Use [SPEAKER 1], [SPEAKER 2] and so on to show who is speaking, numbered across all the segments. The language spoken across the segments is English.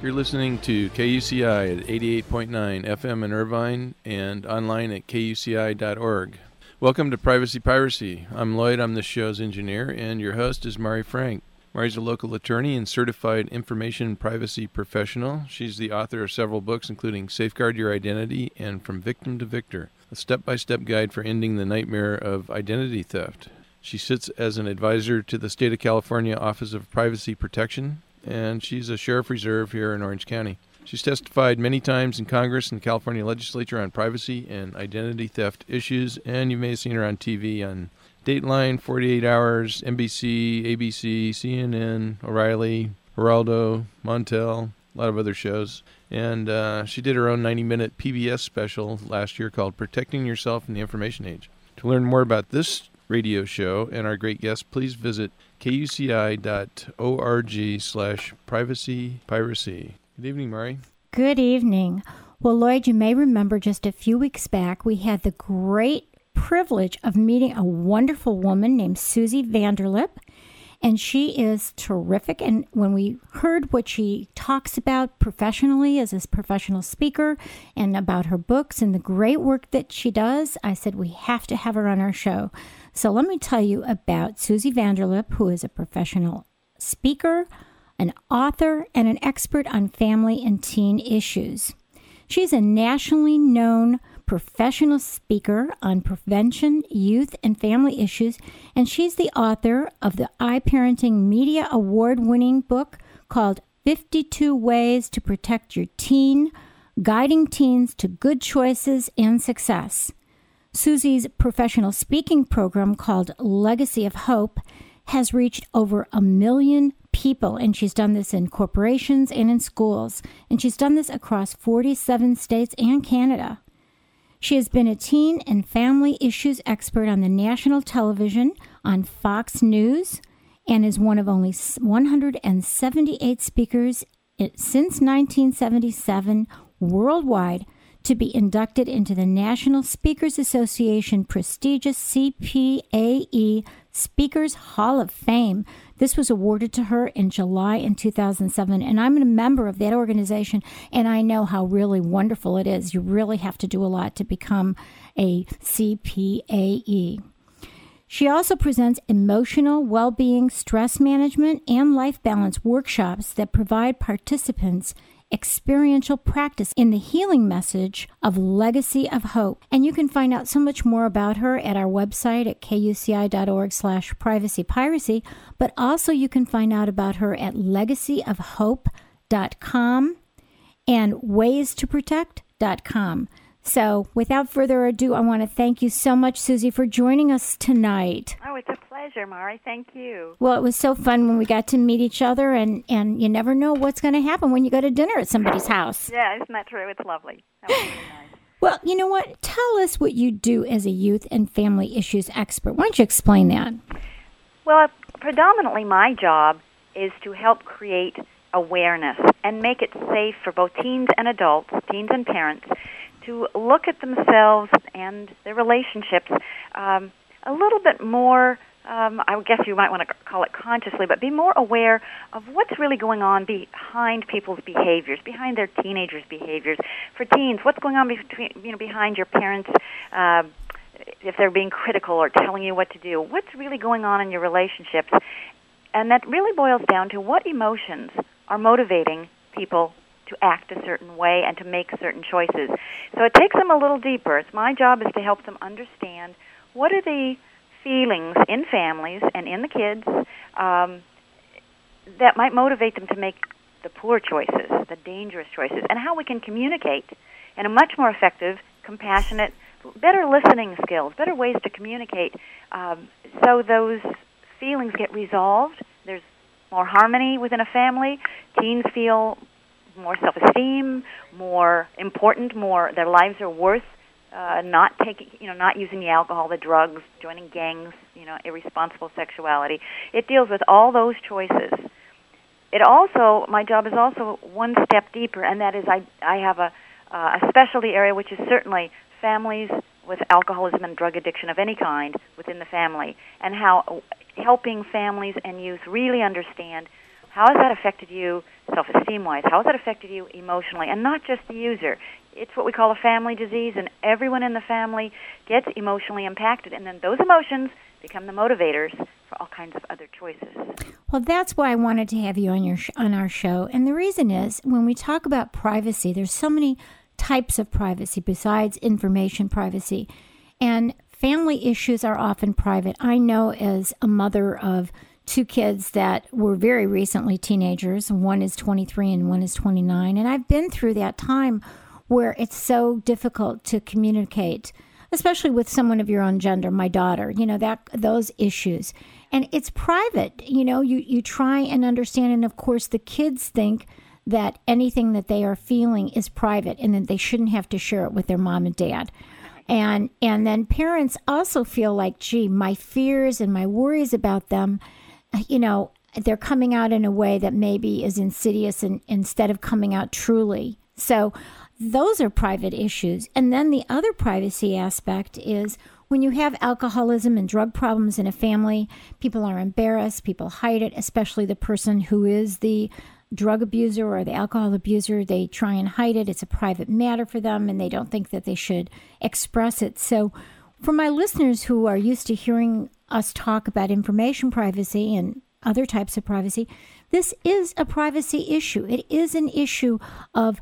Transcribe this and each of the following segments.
[SPEAKER 1] You're listening to KUCI at 88.9 FM in Irvine and online at kuci.org. Welcome to Privacy Piracy. I'm Lloyd, I'm the show's engineer, and your host is Mari Frank. Mari's a local attorney and certified information privacy professional. She's the author of several books, including Safeguard Your Identity and From Victim to Victor, a step by step guide for ending the nightmare of identity theft. She sits as an advisor to the State of California Office of Privacy Protection and she's a sheriff reserve here in Orange County. She's testified many times in Congress and California legislature on privacy and identity theft issues, and you may have seen her on TV on Dateline, 48 Hours, NBC, ABC, CNN, O'Reilly, Geraldo, Montel, a lot of other shows. And uh, she did her own 90 minute PBS special last year called Protecting Yourself in the Information Age. To learn more about this radio show and our great guests, please visit kuci.org slash privacy piracy. Good evening, Mari.
[SPEAKER 2] Good evening. Well, Lloyd, you may remember just a few weeks back we had the great privilege of meeting a wonderful woman named Susie Vanderlip. And she is terrific. And when we heard what she talks about professionally as a professional speaker and about her books and the great work that she does, I said, we have to have her on our show. So let me tell you about Susie Vanderlip, who is a professional speaker, an author, and an expert on family and teen issues. She's a nationally known professional speaker on prevention, youth, and family issues, and she's the author of the iParenting Media Award winning book called 52 Ways to Protect Your Teen Guiding Teens to Good Choices and Success. Susie's professional speaking program called Legacy of Hope has reached over a million people, and she's done this in corporations and in schools, and she's done this across 47 states and Canada. She has been a teen and family issues expert on the national television on Fox News and is one of only 178 speakers since 1977 worldwide to be inducted into the National Speakers Association prestigious CPAE Speakers Hall of Fame. This was awarded to her in July in 2007, and I'm a member of that organization, and I know how really wonderful it is. You really have to do a lot to become a CPAE. She also presents emotional well being, stress management, and life balance workshops that provide participants experiential practice in the healing message of Legacy of Hope. And you can find out so much more about her at our website at kuci.org slash privacy piracy, but also you can find out about her at legacyofhope.com and waystoprotect.com. So, without further ado, I want to thank you so much, Susie, for joining us tonight.
[SPEAKER 3] Oh, it's a pleasure, Mari. Thank you.
[SPEAKER 2] Well, it was so fun when we got to meet each other, and, and you never know what's going to happen when you go to dinner at somebody's house.
[SPEAKER 3] Yeah, isn't that true? It's lovely. That was really nice.
[SPEAKER 2] Well, you know what? Tell us what you do as a youth and family issues expert. Why don't you explain that?
[SPEAKER 3] Well, predominantly my job is to help create awareness and make it safe for both teens and adults, teens and parents, to look at themselves and their relationships um, a little bit more. Um, I guess you might want to call it consciously, but be more aware of what's really going on behind people's behaviors, behind their teenagers' behaviors. For teens, what's going on between, you know, behind your parents' uh, if they're being critical or telling you what to do. What's really going on in your relationships? And that really boils down to what emotions are motivating people to act a certain way and to make certain choices. So it takes them a little deeper. It's my job is to help them understand what are the feelings in families and in the kids um, that might motivate them to make the poor choices, the dangerous choices, and how we can communicate in a much more effective, compassionate, better listening skills, better ways to communicate, um, so those feelings get resolved. There's more harmony within a family. Teens feel more self-esteem, more important, more their lives are worth uh, not taking, you know, not using the alcohol, the drugs, joining gangs, you know, irresponsible sexuality. It deals with all those choices. It also, my job is also one step deeper, and that is I I have a uh, a specialty area which is certainly families with alcoholism and drug addiction of any kind within the family, and how helping families and youth really understand how has that affected you self-esteem wise? How has that affected you emotionally? And not just the user. It's what we call a family disease, and everyone in the family gets emotionally impacted, and then those emotions become the motivators for all kinds of other choices.
[SPEAKER 2] Well, that's why I wanted to have you on your sh- on our show, and the reason is when we talk about privacy, there's so many types of privacy besides information privacy, and family issues are often private. I know as a mother of two kids that were very recently teenagers. One is 23 and one is 29. And I've been through that time where it's so difficult to communicate, especially with someone of your own gender, my daughter, you know, that those issues. And it's private, you know, you, you try and understand. And of course, the kids think that anything that they are feeling is private and that they shouldn't have to share it with their mom and dad and and then parents also feel like gee my fears and my worries about them you know, they're coming out in a way that maybe is insidious and, instead of coming out truly. So those are private issues. And then the other privacy aspect is when you have alcoholism and drug problems in a family, people are embarrassed, people hide it, especially the person who is the drug abuser or the alcohol abuser. They try and hide it. It's a private matter for them and they don't think that they should express it. So, for my listeners who are used to hearing us talk about information privacy and other types of privacy, this is a privacy issue. It is an issue of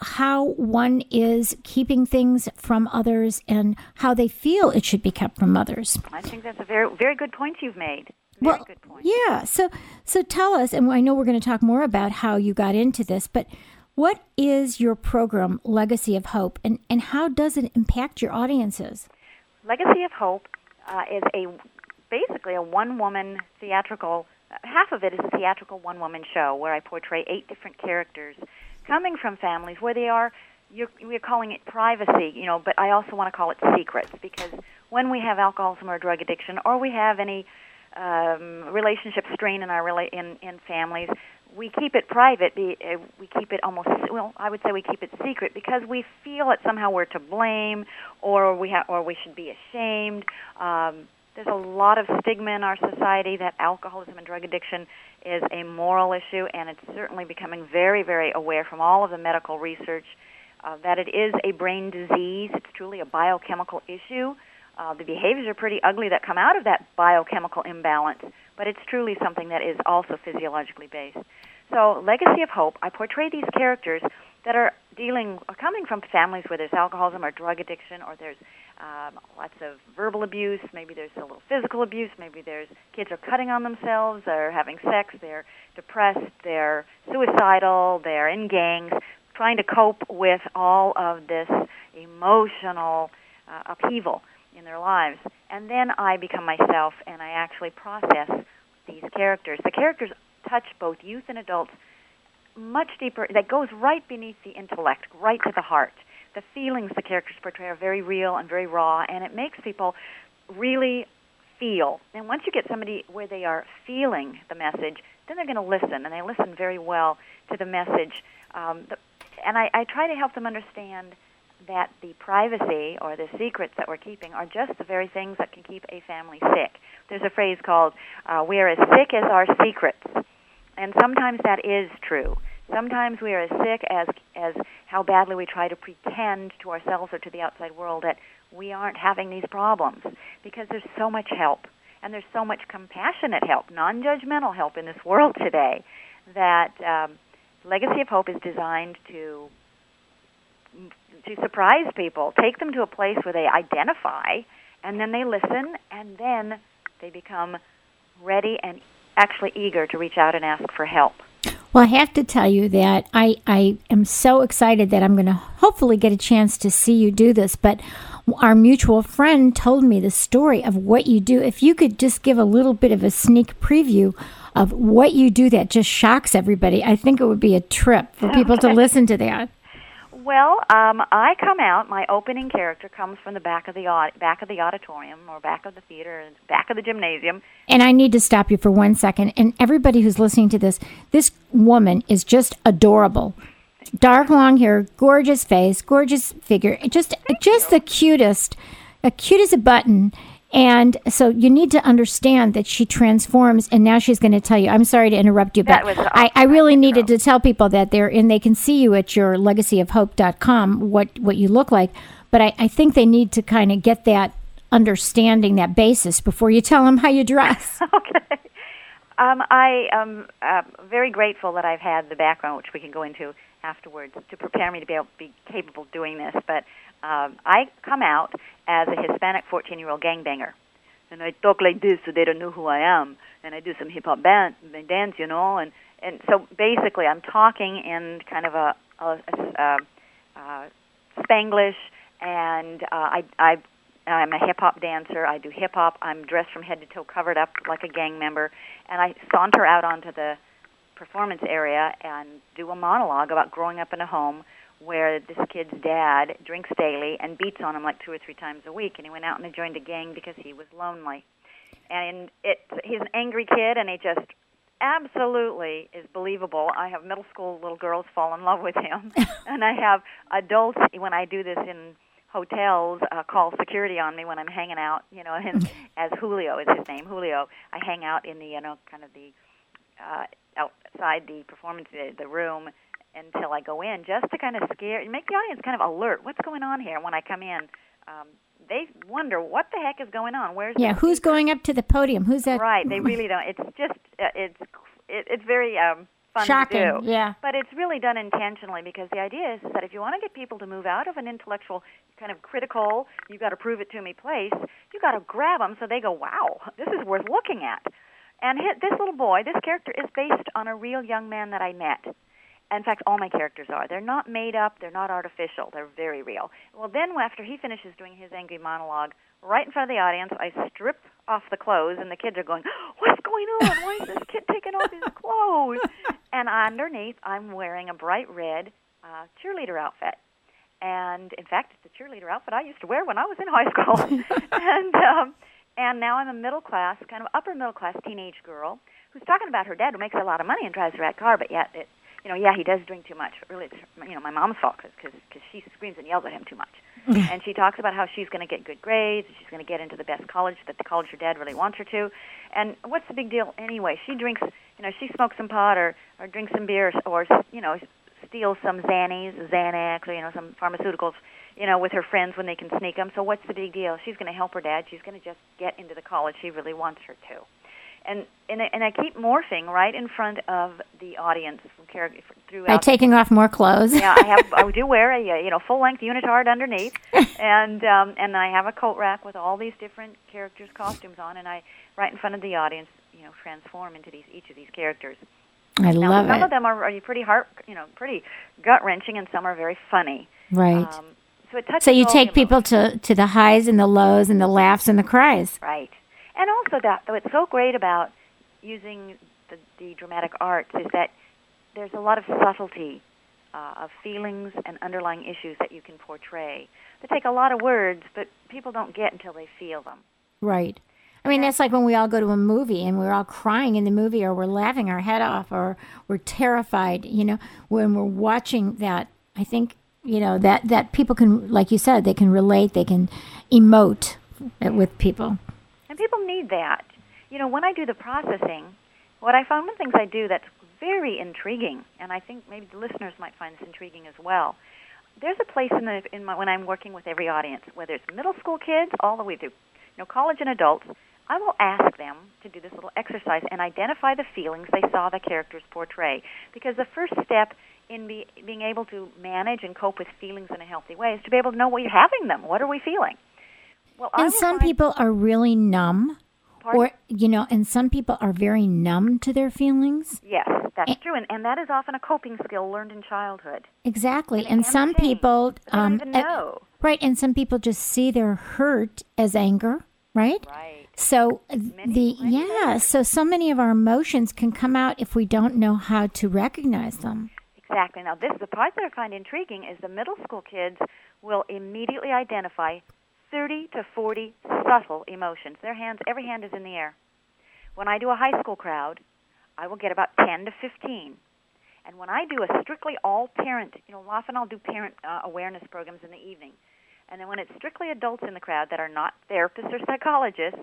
[SPEAKER 2] how one is keeping things from others and how they feel it should be kept from others.
[SPEAKER 3] I think that's a very very good point you've made. Very
[SPEAKER 2] well,
[SPEAKER 3] good point.
[SPEAKER 2] Yeah. So so tell us, and I know we're going to talk more about how you got into this, but what is your program, Legacy of Hope, and, and how does it impact your audiences?
[SPEAKER 3] Legacy of Hope uh, is a basically a one woman theatrical half of it is a theatrical one woman show where I portray eight different characters coming from families where they are we're calling it privacy, you know, but I also want to call it secrets because when we have alcoholism or drug addiction, or we have any um, relationship strain in our rela- in in families, we keep it private. Uh, we keep it almost well. I would say we keep it secret because we feel that somehow we're to blame, or we have, or we should be ashamed. Um, there's a lot of stigma in our society that alcoholism and drug addiction is a moral issue, and it's certainly becoming very, very aware from all of the medical research uh, that it is a brain disease. It's truly a biochemical issue. Uh, the behaviors are pretty ugly that come out of that biochemical imbalance, but it's truly something that is also physiologically based. So, Legacy of Hope, I portray these characters that are dealing, are coming from families where there's alcoholism or drug addiction, or there's um, lots of verbal abuse. Maybe there's a little physical abuse. Maybe there's kids are cutting on themselves. They're having sex. They're depressed. They're suicidal. They're in gangs, trying to cope with all of this emotional uh, upheaval in their lives. And then I become myself, and I actually process these characters. The characters touch both youth and adults much deeper. That goes right beneath the intellect, right to the heart the feelings the characters portray are very real and very raw, and it makes people really feel. And once you get somebody where they are feeling the message, then they're going to listen, and they listen very well to the message. Um, the, and I, I try to help them understand that the privacy or the secrets that we're keeping are just the very things that can keep a family sick. There's a phrase called, uh, we are as sick as our secrets. And sometimes that is true. Sometimes we are as sick as as how badly we try to pretend to ourselves or to the outside world that we aren't having these problems because there's so much help and there's so much compassionate help, non-judgmental help in this world today that um, Legacy of Hope is designed to to surprise people, take them to a place where they identify, and then they listen, and then they become ready and actually eager to reach out and ask for help.
[SPEAKER 2] Well, I have to tell you that I, I am so excited that I'm going to hopefully get a chance to see you do this. But our mutual friend told me the story of what you do. If you could just give a little bit of a sneak preview of what you do that just shocks everybody. I think it would be a trip for people to listen to that.
[SPEAKER 3] Well, um, I come out. My opening character comes from the back of the aud- back of the auditorium or back of the theater, back of the gymnasium.
[SPEAKER 2] And I need to stop you for one second. And everybody who's listening to this, this woman is just adorable. Dark long hair, gorgeous face, gorgeous figure, just just the cutest, a cute as a button. And so you need to understand that she transforms, and now she's going to tell you. I'm sorry to interrupt you, but I, I really needed to tell people that they're, and they can see you at your legacyofhope.com what what you look like. But I, I think they need to kind of get that understanding, that basis, before you tell them how you dress.
[SPEAKER 3] okay. Um, I am uh, very grateful that I've had the background, which we can go into afterwards, to prepare me to be able to be capable of doing this. But um, I come out as a Hispanic 14-year-old gangbanger, and I talk like this so they don't know who I am, and I do some hip hop band dance, you know, and and so basically I'm talking in kind of a, a, a, uh, Spanglish, and uh, I I I'm a hip hop dancer. I do hip hop. I'm dressed from head to toe, covered up like a gang member, and I saunter out onto the performance area and do a monologue about growing up in a home where this kid's dad drinks daily and beats on him like two or three times a week, and he went out and he joined a gang because he was lonely. And it he's an angry kid, and he just absolutely is believable. I have middle school little girls fall in love with him, and I have adults when I do this in hotels uh, call security on me when I'm hanging out. You know, and as Julio is his name, Julio. I hang out in the you know kind of the uh, outside the performance the, the room until I go in, just to kind of scare, make the audience kind of alert. What's going on here? When I come in, um, they wonder what the heck is going on. Where's
[SPEAKER 2] Yeah, who's
[SPEAKER 3] speaker?
[SPEAKER 2] going up to the podium? Who's that?
[SPEAKER 3] Right, they really don't. It's just uh, it's it, it's very um, fun
[SPEAKER 2] Shocking.
[SPEAKER 3] to do.
[SPEAKER 2] Yeah.
[SPEAKER 3] But it's really done intentionally because the idea is, is that if you want to get people to move out of an intellectual kind of critical, you've got to prove it to me place, you got to grab them so they go, wow, this is worth looking at. And hit, this little boy, this character is based on a real young man that I met. In fact, all my characters are. They're not made up. They're not artificial. They're very real. Well, then after he finishes doing his angry monologue, right in front of the audience, I strip off the clothes, and the kids are going, "What's going on? Why is this kid taking off his clothes?" And underneath, I'm wearing a bright red uh, cheerleader outfit. And in fact, it's the cheerleader outfit I used to wear when I was in high school. and um, and now I'm a middle class, kind of upper middle class teenage girl who's talking about her dad who makes a lot of money and drives a red car, but yet it, you know, yeah, he does drink too much. But really, it's you know my mom's fault because because she screams and yells at him too much. and she talks about how she's going to get good grades, she's going to get into the best college that the college her dad really wants her to. And what's the big deal anyway? She drinks, you know, she smokes some pot or or drinks some beer or you know steals some Xannies, Xanax, or you know some pharmaceuticals, you know, with her friends when they can sneak them. So what's the big deal? She's going to help her dad. She's going to just get into the college she really wants her to. And and I, and I keep morphing right in front of the audience from character throughout.
[SPEAKER 2] By taking off more clothes.
[SPEAKER 3] yeah, I have. I do wear a you know full length unitard underneath, and um, and I have a coat rack with all these different characters' costumes on, and I right in front of the audience, you know, transform into these each of these characters.
[SPEAKER 2] I
[SPEAKER 3] Now,
[SPEAKER 2] love
[SPEAKER 3] some
[SPEAKER 2] it.
[SPEAKER 3] Some of them are, are pretty heart, you know, pretty gut wrenching, and some are very funny.
[SPEAKER 2] right.
[SPEAKER 3] Um, so it touches
[SPEAKER 2] so you take people to, to the highs and the lows and the laughs and the cries.
[SPEAKER 3] right, and also that what's so great about using the, the dramatic arts is that there's a lot of subtlety uh, of feelings and underlying issues that you can portray. They take a lot of words, but people don't get until they feel them.
[SPEAKER 2] Right. I mean, that's like when we all go to a movie and we're all crying in the movie or we're laughing our head off or we're terrified, you know, when we're watching that, I think, you know, that, that people can, like you said, they can relate, they can emote with people.
[SPEAKER 3] People need that. You know, when I do the processing, what I found one of the things I do that's very intriguing, and I think maybe the listeners might find this intriguing as well. There's a place in the in my when I'm working with every audience, whether it's middle school kids all the way through, you know, college and adults. I will ask them to do this little exercise and identify the feelings they saw the characters portray, because the first step in be, being able to manage and cope with feelings in a healthy way is to be able to know what you're having them. What are we feeling? Well,
[SPEAKER 2] And some people are really numb,
[SPEAKER 3] Pardon?
[SPEAKER 2] or, you know, and some people are very numb to their feelings.
[SPEAKER 3] Yes, that's true, and, and that is often a coping skill learned in childhood.
[SPEAKER 2] Exactly.
[SPEAKER 3] it
[SPEAKER 2] And some
[SPEAKER 3] change,
[SPEAKER 2] people, um,
[SPEAKER 3] even
[SPEAKER 2] uh,
[SPEAKER 3] know.
[SPEAKER 2] right, and some people just see their hurt as anger, right?
[SPEAKER 3] Right.
[SPEAKER 2] So
[SPEAKER 3] Many-
[SPEAKER 2] the
[SPEAKER 3] many
[SPEAKER 2] yeah, so so many of our emotions can come out if we don't know how to recognize them.
[SPEAKER 3] Exactly. Now, this the part that I find intriguing is the middle school kids will immediately identify 30 to 40 subtle emotions. Their hands, every hand is in the air. When I do a high school crowd, I will get about 10 to 15. And when I do a strictly all parent, you know, often I'll do parent uh, awareness programs in the evening. And then when it's strictly adults in the crowd that are not therapists or psychologists,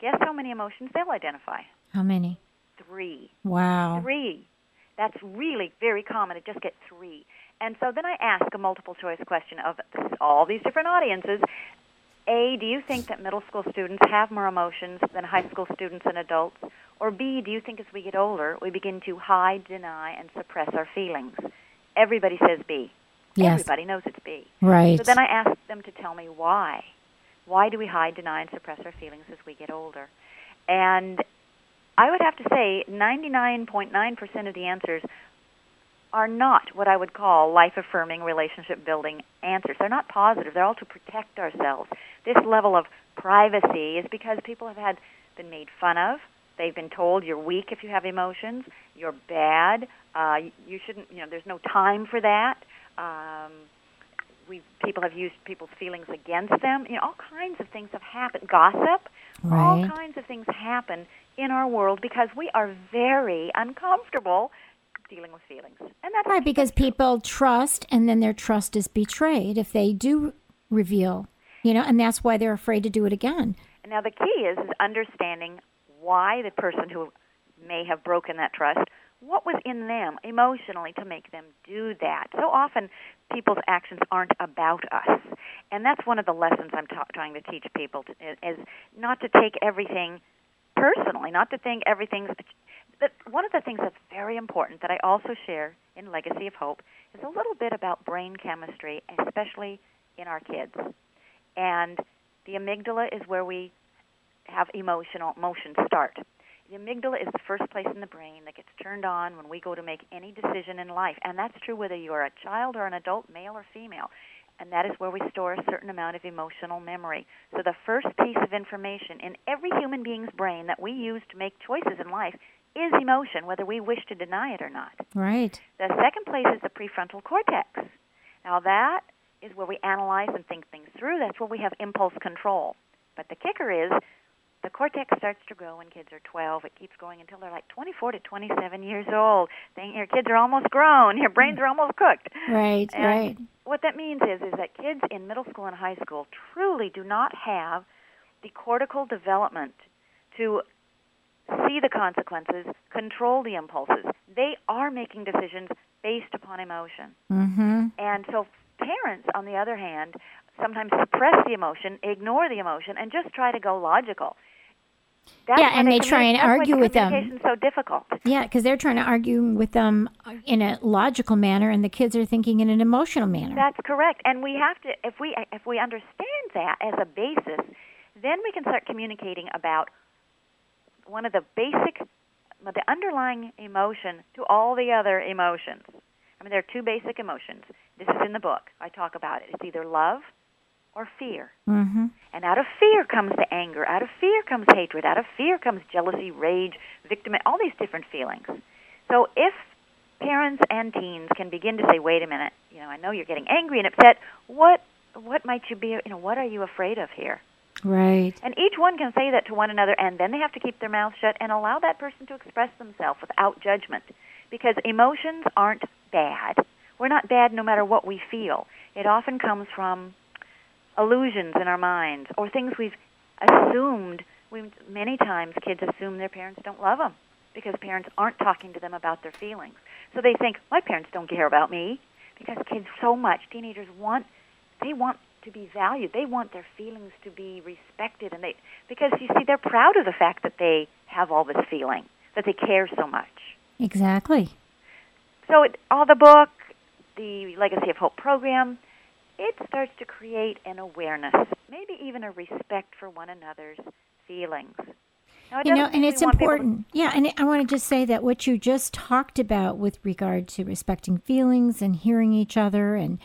[SPEAKER 3] guess how many emotions they'll identify?
[SPEAKER 2] How many?
[SPEAKER 3] Three
[SPEAKER 2] Wow.
[SPEAKER 3] three. That's really very common to just get three. And so then I ask a multiple choice question of all these different audiences. A, do you think that middle school students have more emotions than high school students and adults? Or B, do you think as we get older, we begin to hide, deny, and suppress our feelings? Everybody says B.
[SPEAKER 2] Yes.
[SPEAKER 3] Everybody knows it's B.
[SPEAKER 2] Right.
[SPEAKER 3] So then I ask them to tell me why. Why do we hide, deny, and suppress our feelings as we get older? And I would have to say 99.9% of the answers are not what I would call life affirming, relationship building answers. They're not positive. They're all to protect ourselves. This level of privacy is because people have had been made fun of. They've been told you're weak if you have emotions. You're bad. Uh, you shouldn't. You know, there's no time for that. Um, we people have used people's feelings against them. You know, all kinds of things have happened. Gossip. All kinds of things happen in our world because we are very uncomfortable dealing with feelings, and that's
[SPEAKER 2] Right, because people trust and then their trust is betrayed if they do reveal, you know, and that's why they're afraid to do it again.
[SPEAKER 3] And now the key is, is understanding why the person who may have broken that trust, what was in them emotionally to make them do that. So often people's actions aren't about us. And that's one of the lessons I'm ta- trying to teach people to, is not to take everything personally, not to think everything's but one of the things that's very important that I also share in Legacy of Hope is a little bit about brain chemistry, especially in our kids. And the amygdala is where we have emotional emotions start. The amygdala is the first place in the brain that gets turned on when we go to make any decision in life, and that's true whether you are a child or an adult, male or female. And that is where we store a certain amount of emotional memory. So the first piece of information in every human being's brain that we use to make choices in life is emotion, whether we wish to deny it or not.
[SPEAKER 2] Right.
[SPEAKER 3] The second place is the prefrontal cortex. Now, that is where we analyze and think things through. That's where we have impulse control. But the kicker is the cortex starts to grow when kids are 12. It keeps going until they're like 24 to 27 years old. Then your kids are almost grown. Your brains are almost cooked.
[SPEAKER 2] Right,
[SPEAKER 3] And
[SPEAKER 2] right.
[SPEAKER 3] What that means is is that kids in middle school and high school truly do not have the cortical development to see the consequences, control the impulses. They are making decisions based upon emotion.
[SPEAKER 2] Mhm.
[SPEAKER 3] And so parents on the other hand sometimes suppress the emotion, ignore the emotion and just try to go logical. That's
[SPEAKER 2] Yeah, and they try and argue with them.
[SPEAKER 3] so difficult.
[SPEAKER 2] Yeah, because they're trying to argue with them in a logical manner, and the kids are thinking in an emotional manner.
[SPEAKER 3] That's correct. And we have to if we if we understand that as a basis, then we can start communicating about one of the basic the underlying emotion to all the other emotions. I mean there are two basic emotions. This is in the book. I talk about it. It's either love or fear.
[SPEAKER 2] mm-hmm.
[SPEAKER 3] And out of fear comes the anger. Out of fear comes hatred. Out of fear comes jealousy, rage, victim, all these different feelings. So if parents and teens can begin to say, "Wait a minute, you know, I know you're getting angry and upset. What what might you be, you know, what are you afraid of here?"
[SPEAKER 2] Right.
[SPEAKER 3] And each one can say that to one another and then they have to keep their mouth shut and allow that person to express themselves without judgment. Because emotions aren't bad. We're not bad no matter what we feel. It often comes from illusions in our minds or things we've assumed. We, many times kids assume their parents don't love them because parents aren't talking to them about their feelings. So they think, my parents don't care about me because kids so much, teenagers want, they want to be valued. They want their feelings to be respected and they, because you see, they're proud of the fact that they have all this feeling, that they care so much.
[SPEAKER 2] Exactly.
[SPEAKER 3] So it, all the book, the Legacy of Hope program, it starts to create an awareness, maybe even a respect for one another's feelings. Now,
[SPEAKER 2] You know, and it's
[SPEAKER 3] people to-
[SPEAKER 2] important. Yeah, and I want to just say that what you just talked about with regard to respecting feelings and hearing each other and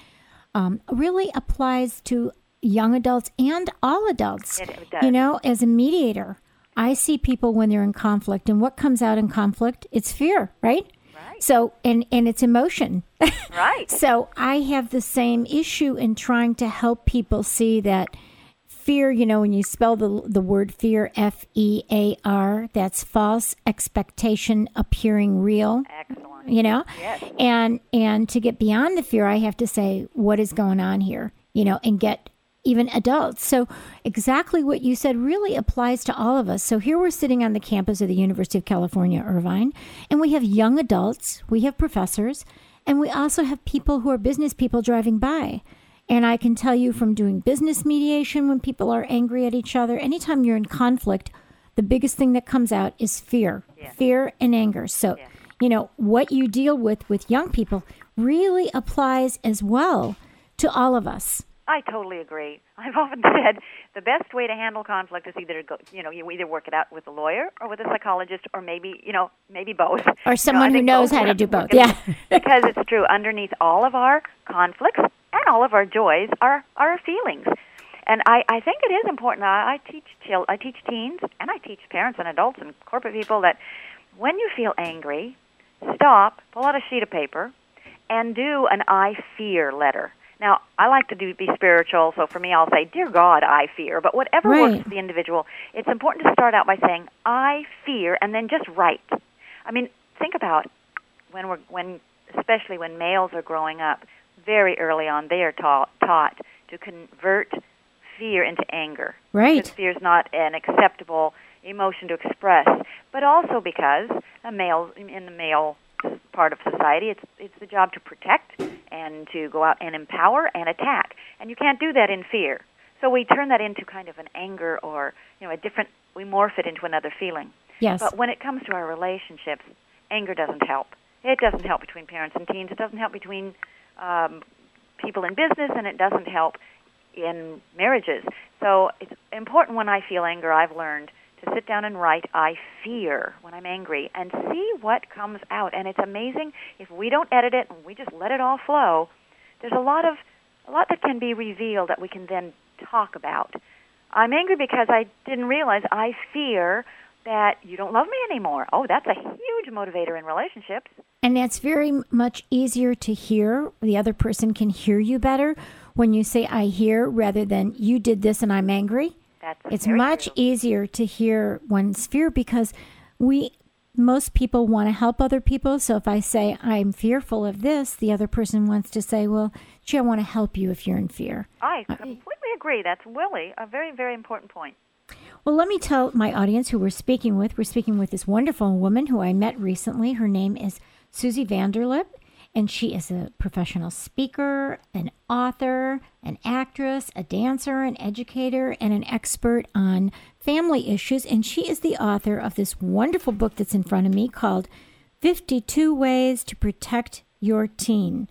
[SPEAKER 2] um, really applies to young adults and all adults.
[SPEAKER 3] It- it.
[SPEAKER 2] You know, as a mediator, I see people when they're in conflict, and what comes out in conflict? It's fear, right?
[SPEAKER 3] Right.
[SPEAKER 2] So, and and it's emotion.
[SPEAKER 3] Right.
[SPEAKER 2] so I have the same issue in trying to help people see that fear. You know, when you spell the the word fear, F E A R, that's false expectation appearing real
[SPEAKER 3] Excellent.
[SPEAKER 2] You know?
[SPEAKER 3] Yes.
[SPEAKER 2] and and to get beyond the fear i have to say what is going on here you know and get even adults. So exactly what you said really applies to all of us. So here we're sitting on the campus of the university of california irvine and we have young adults we have professors and we also have people who are business people driving by. And i can tell you from doing business mediation when people are angry at each other anytime you're in conflict the biggest thing that comes out is fear. Fear and anger. So you know what you deal with with young people really applies as well to all of us
[SPEAKER 3] I totally agree. I've often said the best way to handle conflict is either go, you know, you either work it out with a lawyer or with a psychologist, or maybe, you know, maybe both.
[SPEAKER 2] Or someone who knows how to do both, yeah.
[SPEAKER 3] because it's true. Underneath all of our conflicts and all of our joys are are feelings. And I, I think it is important. I, I teach I teach teens and I teach parents and adults and corporate people that when you feel angry, stop, pull out a sheet of paper, and do an I fear letter. Now, I like to do be spiritual, so for me, I'll say, "Dear God, I fear." But whatever
[SPEAKER 2] Right.
[SPEAKER 3] works for the individual, it's important to start out by saying, "I fear," and then just write. I mean, think about when we're when, especially when males are growing up, very early on, they are taught taught to convert fear into anger.
[SPEAKER 2] Right.
[SPEAKER 3] Because fear is not an acceptable emotion to express, but also because a male in the male part of society, it's it's the job to protect and to go out and empower and attack, and you can't do that in fear. So we turn that into kind of an anger or you know a different. We morph it into another feeling.
[SPEAKER 2] yes
[SPEAKER 3] But when it comes to our relationships, anger doesn't help. It doesn't help between parents and teens. It doesn't help between um, people in business, and it doesn't help in marriages. So it's important when I feel anger. I've learned to sit down and write "I fear" when I'm angry, and see what comes out. And it's amazing if we don't edit it and we just let it all flow. There's a lot of a lot that can be revealed that we can then talk about. I'm angry because I didn't realize I fear that you don't love me anymore. Oh, that's a huge motivator in relationships.
[SPEAKER 2] And that's very much easier to hear. The other person can hear you better when you say, I hear, rather than you did this and I'm angry.
[SPEAKER 3] That's
[SPEAKER 2] It's much
[SPEAKER 3] true.
[SPEAKER 2] easier to hear one's fear because we, most people want to help other people. So if I say, I'm fearful of this, the other person wants to say, well, gee, I want to help you if you're in fear.
[SPEAKER 3] I uh, completely agree. That's really a very, very important point.
[SPEAKER 2] Well, let me tell my audience who we're speaking with. We're speaking with this wonderful woman who I met recently. Her name is Susie Vanderlip, and she is a professional speaker, an author, an actress, a dancer, an educator, and an expert on family issues. And she is the author of this wonderful book that's in front of me called 52 Ways to Protect Your Teen.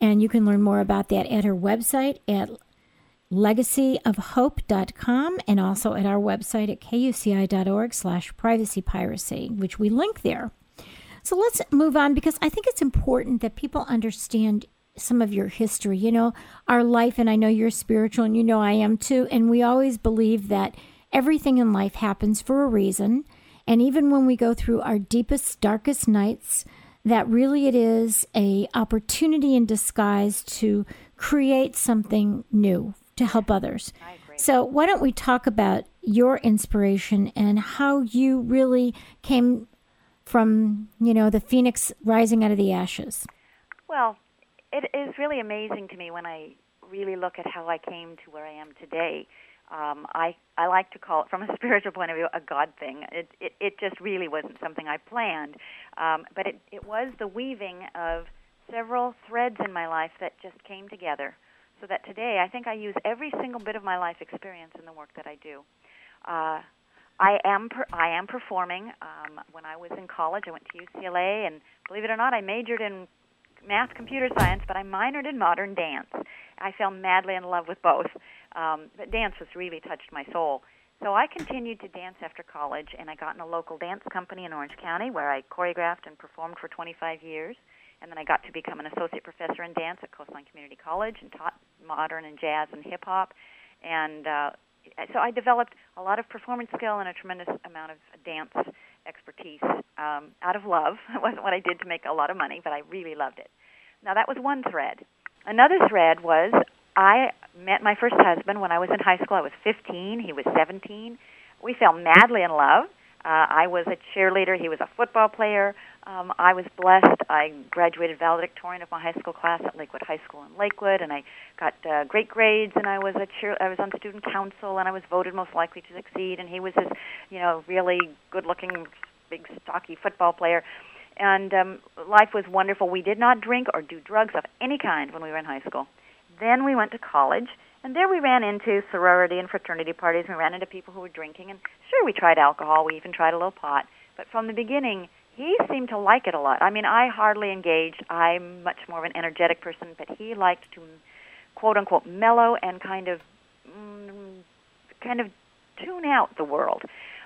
[SPEAKER 2] And you can learn more about that at her website at legacyofhope.com and also at our website at kuci.org slash privacy piracy, which we link there. So let's move on because I think it's important that people understand some of your history. You know, our life, and I know you're spiritual and you know I am too, and we always believe that everything in life happens for a reason. And even when we go through our deepest, darkest nights, that really it is a opportunity in disguise to create something new to help others. So, why don't we talk about your inspiration and how you really came from, you know, the phoenix rising out of the ashes?
[SPEAKER 3] Well, it is really amazing to me when I really look at how I came to where I am today. Um, I I like to call it, from a spiritual point of view, a God thing. It it, it just really wasn't something I planned, um, but it it was the weaving of several threads in my life that just came together, so that today I think I use every single bit of my life experience in the work that I do. Uh, I am per, I am performing. Um, when I was in college, I went to UCLA, and believe it or not, I majored in math, computer science, but I minored in modern dance. I fell madly in love with both, um, but dance was really touched my soul. So I continued to dance after college, and I got in a local dance company in Orange County where I choreographed and performed for 25 years. And then I got to become an associate professor in dance at Coastline Community College and taught modern and jazz and hip hop. and uh, so I developed a lot of performance skill and a tremendous amount of dance expertise um, out of love. It wasn't what I did to make a lot of money, but I really loved it. Now that was one thread. Another thread was I met my first husband when I was in high school. I was 15. He was 17. We fell madly in love. Uh, I was a cheerleader. He was a football player. Um, I was blessed. I graduated valedictorian of my high school class at Lakewood High School in Lakewood, and I got uh, great grades. And I was a cheer. I was on student council, and I was voted most likely to succeed. And he was this, you know, really good-looking, big, stocky football player. And um, life was wonderful. We did not drink or do drugs of any kind when we were in high school. Then we went to college, and there we ran into sorority and fraternity parties. We ran into people who were drinking, and sure, we tried alcohol. We even tried a little pot. But from the beginning, he seemed to like it a lot. I mean, I hardly engaged. I'm much more of an energetic person, but he liked to, quote unquote, mellow and kind of, mm, kind of tune out the world.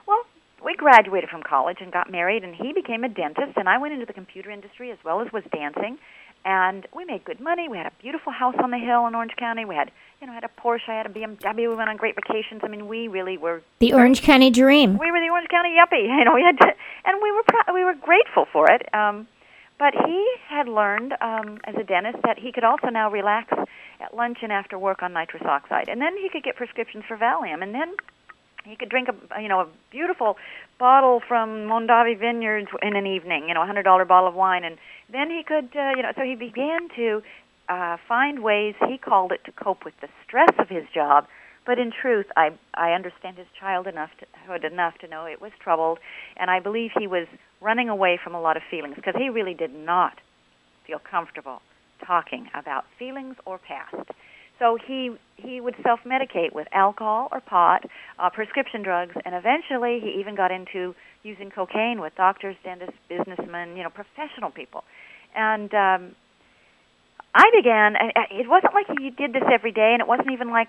[SPEAKER 3] Well, we graduated from college and got married, and he became a dentist, and I went into the computer industry as well as was dancing and we made good money. We had a beautiful house on the hill in Orange County. We had, you know, had a Porsche. I had a BMW. We went on great vacations. I mean, we really were
[SPEAKER 2] the Orange County dream.
[SPEAKER 3] We were the Orange County yuppie. You know, we had, to, and we were pr- we were grateful for it. Um, but he had learned um, as a dentist that he could also now relax at lunch and after work on nitrous oxide, and then he could get prescriptions for Valium, and then he could drink a you know a beautiful bottle from Mondavi Vineyards in an evening, you know, a hundred dollar bottle of wine, and then he could, uh, you know, so he began to uh, find ways. He called it to cope with the stress of his job, but in truth, I I understand his child enough to enough to know it was troubled, and I believe he was running away from a lot of feelings because he really did not feel comfortable talking about feelings or past. So he he would self-medicate with alcohol or pot, uh, prescription drugs, and eventually he even got into using cocaine with doctors, dentists, businessmen, you know, professional people. And um, I began. It wasn't like he did this every day, and it wasn't even like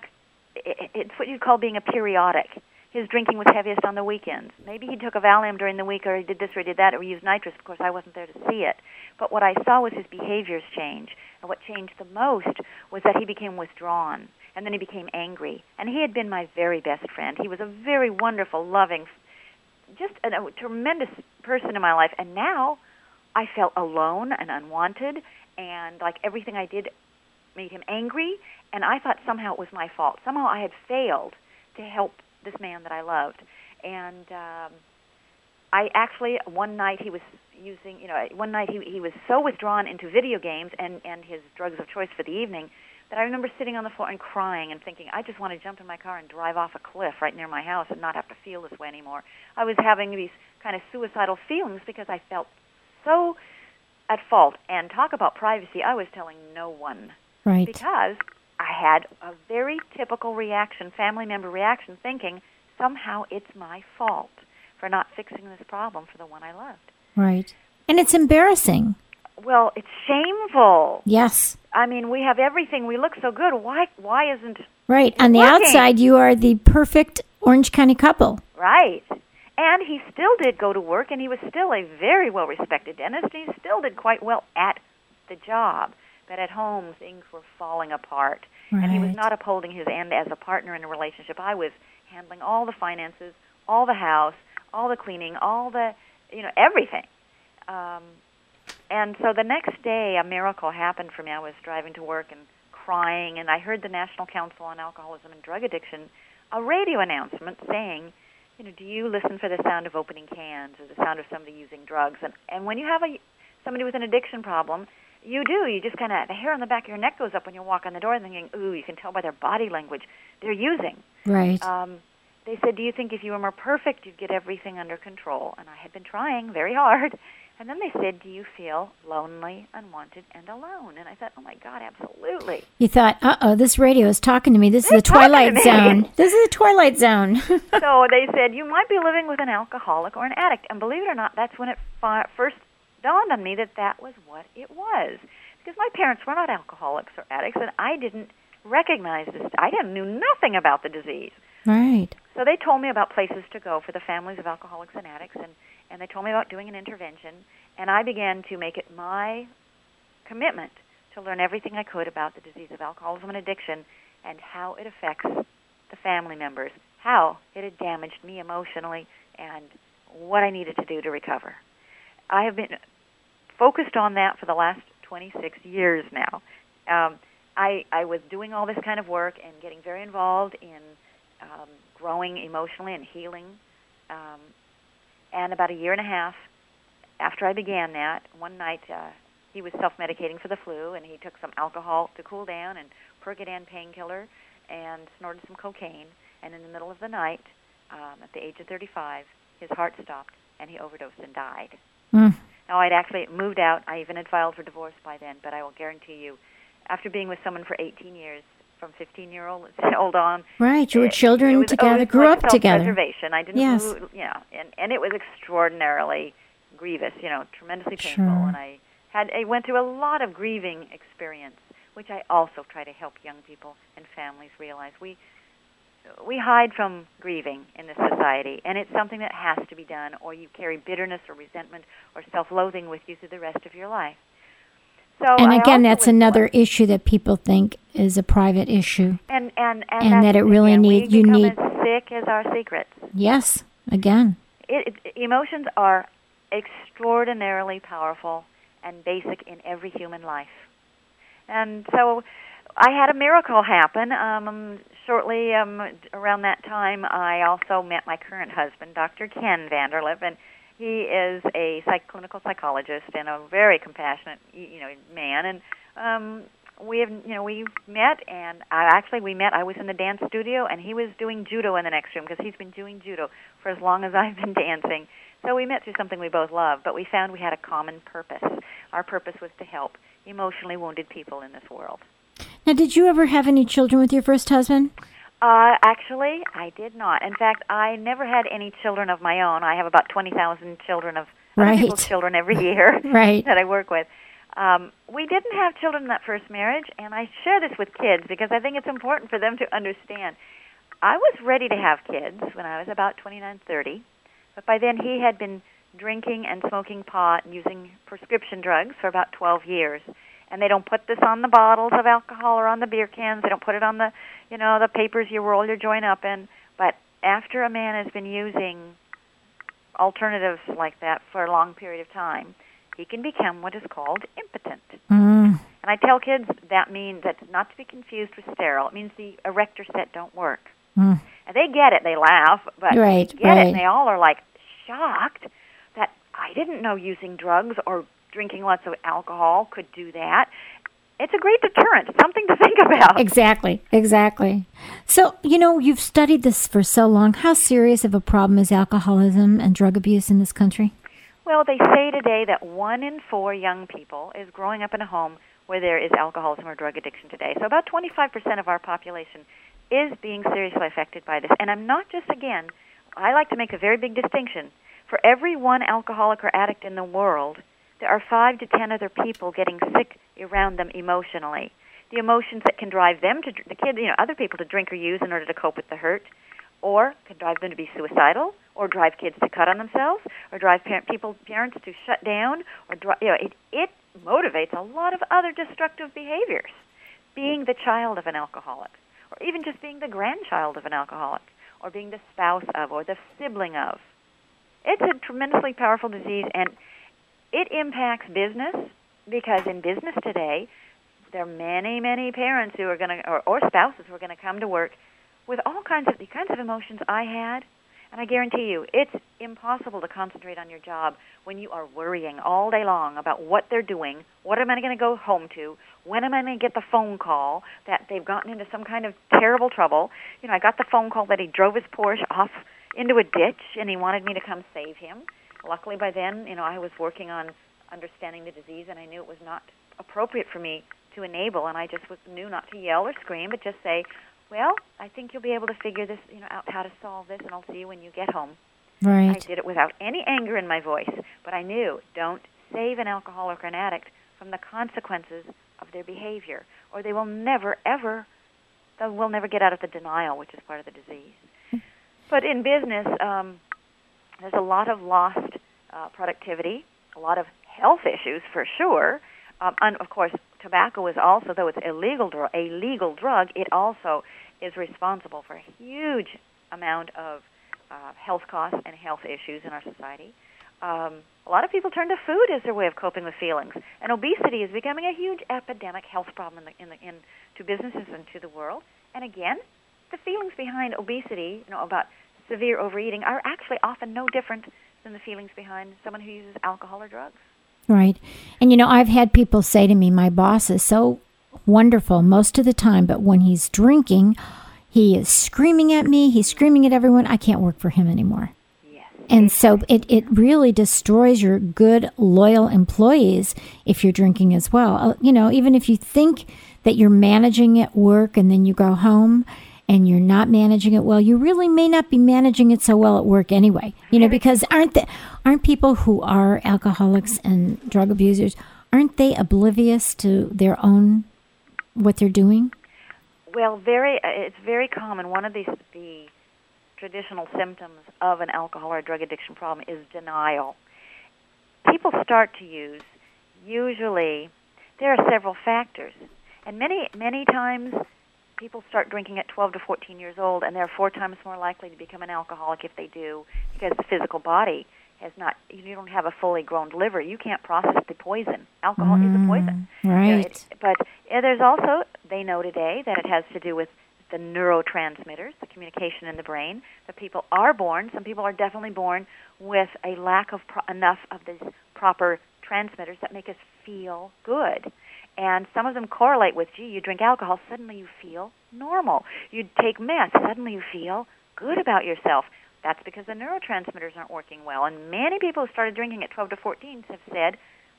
[SPEAKER 3] it's what you'd call being a periodic. His drinking was heaviest on the weekends. Maybe he took a Valium during the week, or he did this or he did that, or he used nitrous. Of course, I wasn't there to see it. But what I saw was his behaviors change. And what changed the most was that he became withdrawn, and then he became angry. And he had been my very best friend. He was a very wonderful, loving, just a, a tremendous person in my life. And now I felt alone and unwanted, and like everything I did made him angry. And I thought somehow it was my fault. Somehow I had failed to help this man that I loved. And um, I actually one night he was using, you know, one night he he was so withdrawn into video games and and his drugs of choice for the evening that I remember sitting on the floor and crying and thinking, I just want to jump in my car and drive off a cliff right near my house and not have to feel this way anymore. I was having these kind of suicidal feelings because I felt so at fault. And talk about privacy, I was telling no one.
[SPEAKER 2] Right.
[SPEAKER 3] Because I had a very typical reaction, family member reaction, thinking somehow it's my fault for not fixing this problem for the one I loved.
[SPEAKER 2] Right. And it's embarrassing.
[SPEAKER 3] Well, it's shameful.
[SPEAKER 2] Yes.
[SPEAKER 3] I mean, we have everything. We look so good. Why why isn't
[SPEAKER 2] Right. On the
[SPEAKER 3] working?
[SPEAKER 2] outside you are the perfect Orange County couple.
[SPEAKER 3] Right. And he still did go to work and he was still a very well respected dentist. He still did quite well at the job. But at home things were falling apart.
[SPEAKER 2] Right.
[SPEAKER 3] And he was not upholding his end as a partner in a relationship. I was handling all the finances, all the house, all the cleaning, all the you know, everything. Um and so the next day, a miracle happened for me. I was driving to work and crying, and I heard the National Council on Alcoholism and Drug Addiction, a radio announcement saying, you know, do you listen for the sound of opening cans or the sound of somebody using drugs? And and when you have a somebody with an addiction problem, you do. You just kind of the hair on the back of your neck goes up when you walk on the door, thinking, ooh, you can tell by their body language they're using.
[SPEAKER 2] Right.
[SPEAKER 3] Um, they said, do you think if you were more perfect, you'd get everything under control? And I had been trying very hard. And then they said, Do you feel lonely, unwanted, and alone? And I thought, Oh my God, absolutely.
[SPEAKER 2] You thought, uh oh, this radio is talking to me. This
[SPEAKER 3] They're
[SPEAKER 2] is the Twilight
[SPEAKER 3] talking to me.
[SPEAKER 2] Zone. This is the Twilight Zone.
[SPEAKER 3] so they said, You might be living with an alcoholic or an addict. And believe it or not, that's when it fi- first dawned on me that that was what it was. Because my parents were not alcoholics or addicts, and I didn't recognize this. I didn't knew nothing about the disease.
[SPEAKER 2] right.
[SPEAKER 3] So they told me about places to go for the families of alcoholics and addicts, and, and they told me about doing an intervention. And I began to make it my commitment to learn everything I could about the disease of alcoholism and addiction and how it affects the family members how it had damaged me emotionally and what I needed to do to recover. I have been focused on that for the last 26 years now. Um, I, I was doing all this kind of work and getting very involved in um, growing emotionally and healing. Um, and about a year and a half after I began that, one night uh, he was self-medicating for the flu, and he took some alcohol to cool down and Percodan painkiller, and snorted some cocaine. And in the middle of the night, um, at the age of 35, his heart stopped, and he overdosed and died.
[SPEAKER 2] Mm.
[SPEAKER 3] Now, I'd actually moved out. I even had filed for divorce by then, but I will guarantee you, after being with someone for 18 years, from 15 year old old on.
[SPEAKER 2] Right, you were children
[SPEAKER 3] was,
[SPEAKER 2] together,
[SPEAKER 3] was
[SPEAKER 2] grew
[SPEAKER 3] like
[SPEAKER 2] up together.
[SPEAKER 3] Self-preservation. I didn't
[SPEAKER 2] Yes.
[SPEAKER 3] move, you know, and and it was extraordinarily grievous, you know, tremendously painful,
[SPEAKER 2] Sure.
[SPEAKER 3] and I had I went through a lot of grieving experience, which I also try to help young people and families realize we we hide from grieving in this society, and it's something that has to be done, or you carry bitterness or resentment or self-loathing with you through the rest of your life. So
[SPEAKER 2] And
[SPEAKER 3] I
[SPEAKER 2] again, that's another issue that people think is a private issue.
[SPEAKER 3] and and and,
[SPEAKER 2] and that it really
[SPEAKER 3] thing,
[SPEAKER 2] need-
[SPEAKER 3] we
[SPEAKER 2] you need-
[SPEAKER 3] as sick as our secrets.
[SPEAKER 2] Yes, again.
[SPEAKER 3] it, it, emotions are extraordinarily powerful and basic in every human life. And so I had a miracle happen. Um, shortly um, around that time, I also met my current husband, Dr. Ken Vanderlip, and he is a psych- clinical psychologist and a very compassionate, you know, man. And um, we have, you know, we met, and I actually we met. I was in the dance studio, and he was doing judo in the next room because he's been doing judo for as long as I've been dancing. So we met through something we both love, but we found we had a common purpose. Our purpose was to help emotionally wounded people in this world.
[SPEAKER 2] Now, did you ever have any children with your first husband?
[SPEAKER 3] Uh, actually, I did not. In fact, I never had any children of my own. I have about 20,000 children of other
[SPEAKER 2] Right.
[SPEAKER 3] people's children every year
[SPEAKER 2] Right.
[SPEAKER 3] that I work with. Um, we didn't have children in that first marriage, and I share this with kids because I think it's important for them to understand. I was ready to have kids when I was about 29, 30, but by then he had been drinking and smoking pot and using prescription drugs for about 12 years. And they don't put this on the bottles of alcohol or on the beer cans. They don't put it on the, you know, the papers you roll your joint up in. But after a man has been using alternatives like that for a long period of time, he can become what is called impotent.
[SPEAKER 2] Mm,
[SPEAKER 3] And I tell kids that means that's not to be confused with sterile. It means the erector set don't work.
[SPEAKER 2] mm.
[SPEAKER 3] And they get it, they laugh, but
[SPEAKER 2] Right,
[SPEAKER 3] they get it, and they all are like shocked that I didn't know using drugs or drinking lots of alcohol could do that. It's a great deterrent. Something to think about.
[SPEAKER 2] Exactly, exactly. So, you know, you've studied this for so long. How serious of a problem is alcoholism and drug abuse in this country?
[SPEAKER 3] Well, they say today that one in four young people is growing up in a home where there is alcoholism or drug addiction today. So about 25% of our population is being seriously affected by this. And I'm not just, again, I like to make a very big distinction. For every one alcoholic or addict in the world, are five to ten other people getting sick around them emotionally. The emotions that can drive them to, the kids, you know, other people to drink or use in order to cope with the hurt, or can drive them to be suicidal, or drive kids to cut on themselves, or drive parent, people, parents to shut down, or dri you know, it, it motivates a lot of other destructive behaviors. Being the child of an alcoholic, or even just being the grandchild of an alcoholic, or being the spouse of, or the sibling of. It's a tremendously powerful disease, and it impacts business because in business today, there are many, many parents who are going to, or, or spouses who are going to come to work with all kinds of the kinds of emotions I had, and I guarantee you, it's impossible to concentrate on your job when you are worrying all day long about what they're doing, what am I going to go home to, when am I going to get the phone call that they've gotten into some kind of terrible trouble. You know, I got the phone call that he drove his Porsche off into a ditch and he wanted me to come save him. Luckily, by then, you know, I was working on understanding the disease, and I knew it was not appropriate for me to enable, and I just was, knew not to yell or scream, but just say, "Well, I think you'll be able to figure this, you know, out how to solve this, and I'll see you when you get home."
[SPEAKER 2] Right.
[SPEAKER 3] I did it without any anger in my voice, but I knew don't save an alcoholic or an addict from the consequences of their behavior, or they will never, ever, they will never get out of the denial, which is part of the disease. But in business, um, there's a lot of lost uh, productivity, a lot of health issues for sure, um, and of course, tobacco is also, though it's illegal dr- a legal drug, it also is responsible for a huge amount of uh, health costs and health issues in our society. Um, a lot of people turn to food as their way of coping with feelings, and obesity is becoming a huge epidemic health problem in the, in the, in to businesses and to the world. And again, the feelings behind obesity, you know, about severe overeating, are actually often no different than the feelings behind someone who uses alcohol or drugs.
[SPEAKER 2] Right. And you know, I've had people say to me, my boss is so wonderful most of the time, but when he's drinking, he is screaming at me, he's screaming at everyone. I can't work for him anymore.
[SPEAKER 3] Yes.
[SPEAKER 2] And so it, it really destroys your good, loyal employees if you're drinking as well. Uh, You know, even if you think that you're managing at work and then you go home and you're not managing it well, you really may not be managing it so well at work anyway. You know, because aren't the, aren't people who are alcoholics and drug abusers aren't they oblivious to their own what they're doing?
[SPEAKER 3] Well, very. It's very common. One of the the traditional symptoms of an alcohol or drug addiction problem is denial. People start to use. Usually, there are several factors, and many many times people start drinking at 12 to 14 years old, and they're four times more likely to become an alcoholic if they do, because the physical body has not. You don't have a fully grown liver. You can't process the poison. Alcohol is a mm, poison. You know,
[SPEAKER 2] Right.
[SPEAKER 3] it- but there's also, they know today that it has to do with the neurotransmitters, the communication in the brain. That people are born, some people are definitely born with a lack of pro- enough of these proper transmitters that make us feel good. And some of them correlate with, gee, you drink alcohol, suddenly you feel normal. You take meth, suddenly you feel good about yourself. That's because the neurotransmitters aren't working well. And many people who started drinking at 12 to 14 have said,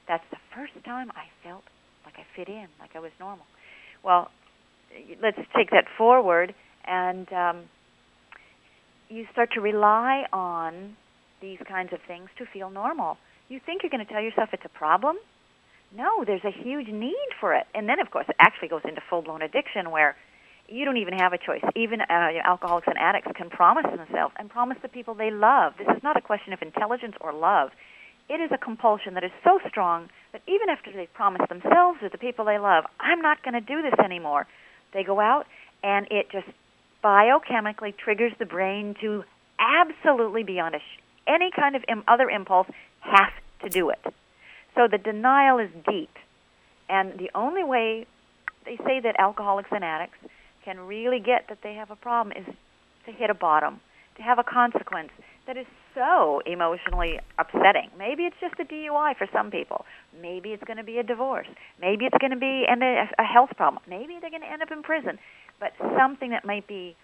[SPEAKER 3] that's the first time I felt like I fit in, like I was normal. Well, let's take that forward, and um, you start to rely on these kinds of things to feel normal. You think you're going to tell yourself it's a problem? No, there's a huge need for it. And then, of course, it actually goes into full blown addiction where you don't even have a choice. Even uh, alcoholics and addicts can promise themselves and promise the people they love. This is not a question of intelligence or love. It is a compulsion that is so strong that even after they've promised themselves or the people they love, I'm not going to do this anymore, they go out and it just biochemically triggers the brain to absolutely beyond sh- any kind of Im- other impulse have to do it. So the denial is deep. And the only way they say that alcoholics and addicts can really get that they have a problem is to hit a bottom, to have a consequence that is so emotionally upsetting. Maybe it's just a DUI for some people. Maybe it's going to be a divorce. Maybe it's going to be an, a, a health problem. Maybe they're going to end up in prison. But something that might be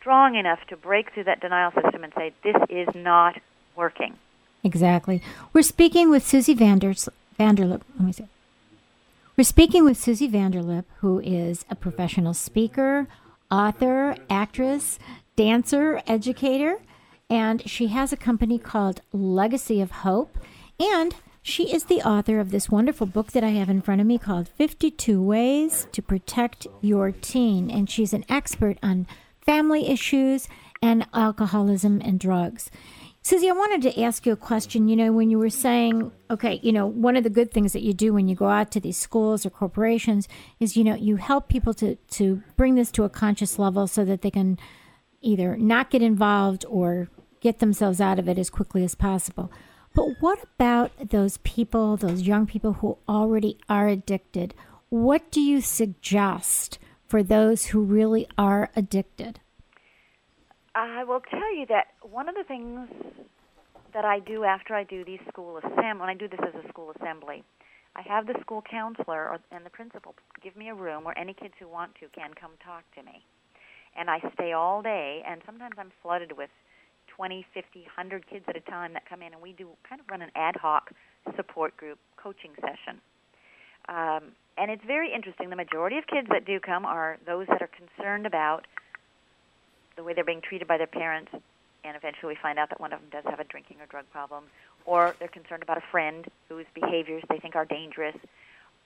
[SPEAKER 3] strong enough to break through that denial system and say, this is not working.
[SPEAKER 2] Exactly. We're speaking with Susie Vanders, Vanderlip. Let me see. We're speaking with Susie Vanderlip, who is a professional speaker, author, actress, dancer, educator, and she has a company called Legacy of Hope. And she is the author of this wonderful book that I have in front of me called 52 Ways to Protect Your Teen. And she's an expert on family issues and alcoholism and drugs. Susie, I wanted to ask you a question. You know, when you were saying, okay, you know, one of the good things that you do when you go out to these schools or corporations is, you know, you help people to, to bring this to a conscious level so that they can either not get involved or get themselves out of it as quickly as possible. But what about those people, those young people who already are addicted? What do you suggest for those who really are addicted?
[SPEAKER 3] I will tell you that one of the things that I do after I do these school assembly, when I do this as a school assembly, I have the school counselor or, and the principal give me a room where any kids who want to can come talk to me. And I stay all day, and sometimes I'm flooded with 20, 50, 100 kids at a time that come in, and we do kind of run an ad hoc support group coaching session. Um, and it's very interesting. The majority of kids that do come are those that are concerned about the way they're being treated by their parents, and eventually we find out that one of them does have a drinking or drug problem, or they're concerned about a friend whose behaviors they think are dangerous,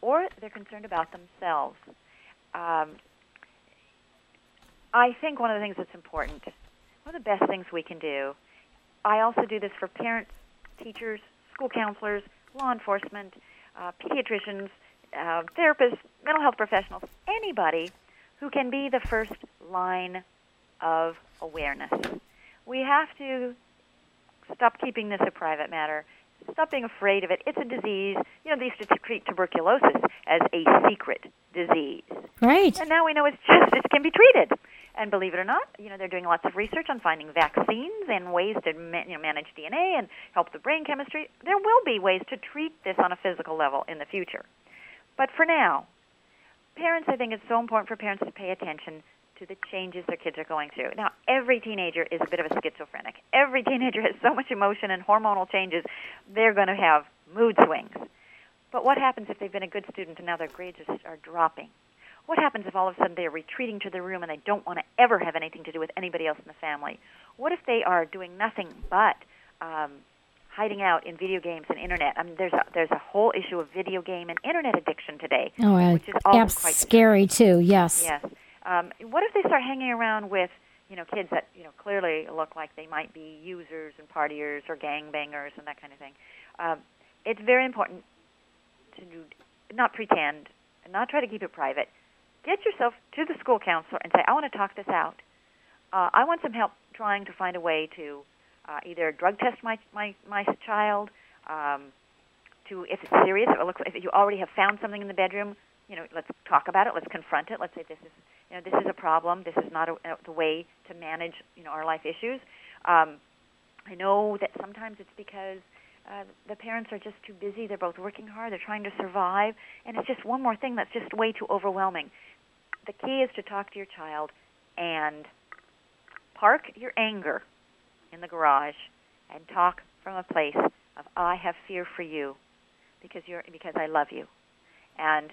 [SPEAKER 3] or they're concerned about themselves. Um, I think one of the things that's important, one of the best things we can do, I also do this for parents, teachers, school counselors, law enforcement, uh, pediatricians, uh, therapists, mental health professionals, anybody who can be the first line of awareness. We have to stop keeping this a private matter. Stop being afraid of it. It's a disease. You know, they used to treat tuberculosis as a secret disease.
[SPEAKER 2] Right.
[SPEAKER 3] And now we know it's just it can be treated. And believe it or not, you know they're doing lots of research on finding vaccines and ways to you know, manage DNA and help the brain chemistry. There will be ways to treat this on a physical level in the future. But for now, parents, I think it's so important for parents to pay attention to the changes their kids are going through. Now, every teenager is a bit of a schizophrenic. Every teenager has so much emotion and hormonal changes, they're going to have mood swings. But what happens if they've been a good student and now their grades are, are dropping? What happens if all of a sudden they're retreating to their room and they don't want to ever have anything to do with anybody else in the family? What if they are doing nothing but um, hiding out in video games and internet? I mean, there's a, there's a whole issue of video game and internet addiction today,
[SPEAKER 2] Oh, uh,
[SPEAKER 3] which is
[SPEAKER 2] abs-
[SPEAKER 3] quite
[SPEAKER 2] scary too. Yes.
[SPEAKER 3] Yes. Um, what if they start hanging around with you know kids that you know clearly look like they might be users and partiers or gangbangers and that kind of thing? Um, it's very important to not pretend and not try to keep it private. Get yourself to the school counselor and say, "I want to talk this out. Uh, I want some help trying to find a way to uh, either drug test my my my child." Um, to if it's serious, if it looks if you already have found something in the bedroom, you know, let's talk about it. Let's confront it. Let's say this is you know this is a problem. This is not a, a, the way to manage you know our life issues. Um, I know that sometimes it's because uh, the parents are just too busy. They're both working hard. They're trying to survive, and it's just one more thing that's just way too overwhelming. The key is to talk to your child and park your anger in the garage and talk from a place of I have fear for you because you're because I love you, and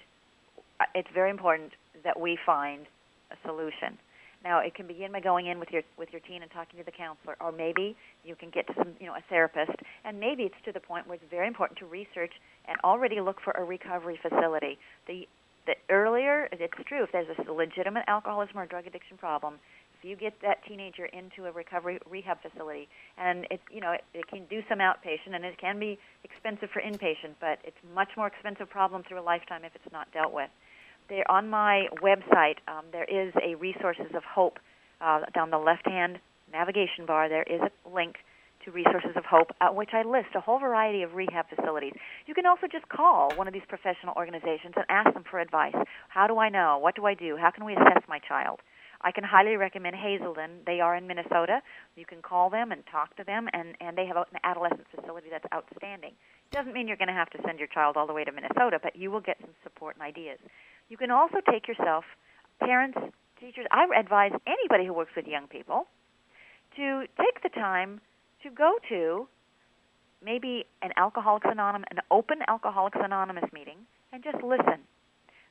[SPEAKER 3] uh, it's very important that we find a solution. Now, it can begin by going in with your with your teen and talking to the counselor, or maybe you can get to some you know a therapist, and maybe it's to the point where it's very important to research and already look for a recovery facility. The the earlier it's true if there's a legitimate alcoholism or drug addiction problem, if you get that teenager into a recovery rehab facility, and it you know it, it can do some outpatient and it can be expensive for inpatient, but it's much more expensive problem through a lifetime if it's not dealt with there on my website um, there is a resources of hope uh, down the left hand navigation bar there is a link to resources of hope uh, which i list a whole variety of rehab facilities you can also just call one of these professional organizations and ask them for advice how do i know what do i do how can we assess my child I can highly recommend Hazelden. They are in Minnesota. You can call them and talk to them, and, and they have an adolescent facility that's outstanding. Doesn't mean you're going to have to send your child all the way to Minnesota, but you will get some support and ideas. You can also take yourself, parents, teachers, I advise anybody who works with young people to take the time to go to maybe an Alcoholics Anonymous, an open Alcoholics Anonymous meeting, and just listen.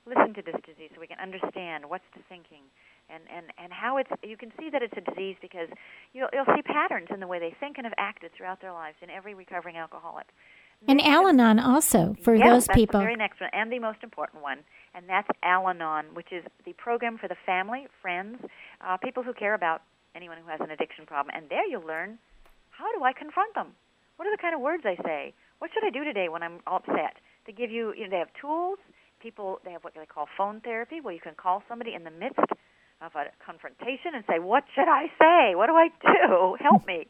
[SPEAKER 3] Listen to this disease so we can understand what's the thinking and, and, and how it's you can see that it's a disease because you'll, you'll see patterns in the way they think and have acted throughout their lives in every recovering alcoholic.
[SPEAKER 2] And Al-Anon also for
[SPEAKER 3] yes,
[SPEAKER 2] those
[SPEAKER 3] that's
[SPEAKER 2] people.
[SPEAKER 3] the very next one, and the most important one, and that's Al-Anon, which is the program for the family, friends, uh, people who care about anyone who has an addiction problem. And there you'll learn how do I confront them? What are the kind of words I say? What should I do today when I'm upset? They give you, you know, they have tools. People, they have what they call phone therapy, where you can call somebody in the midst of a confrontation and say, "What should I say? What do I do? Help me!"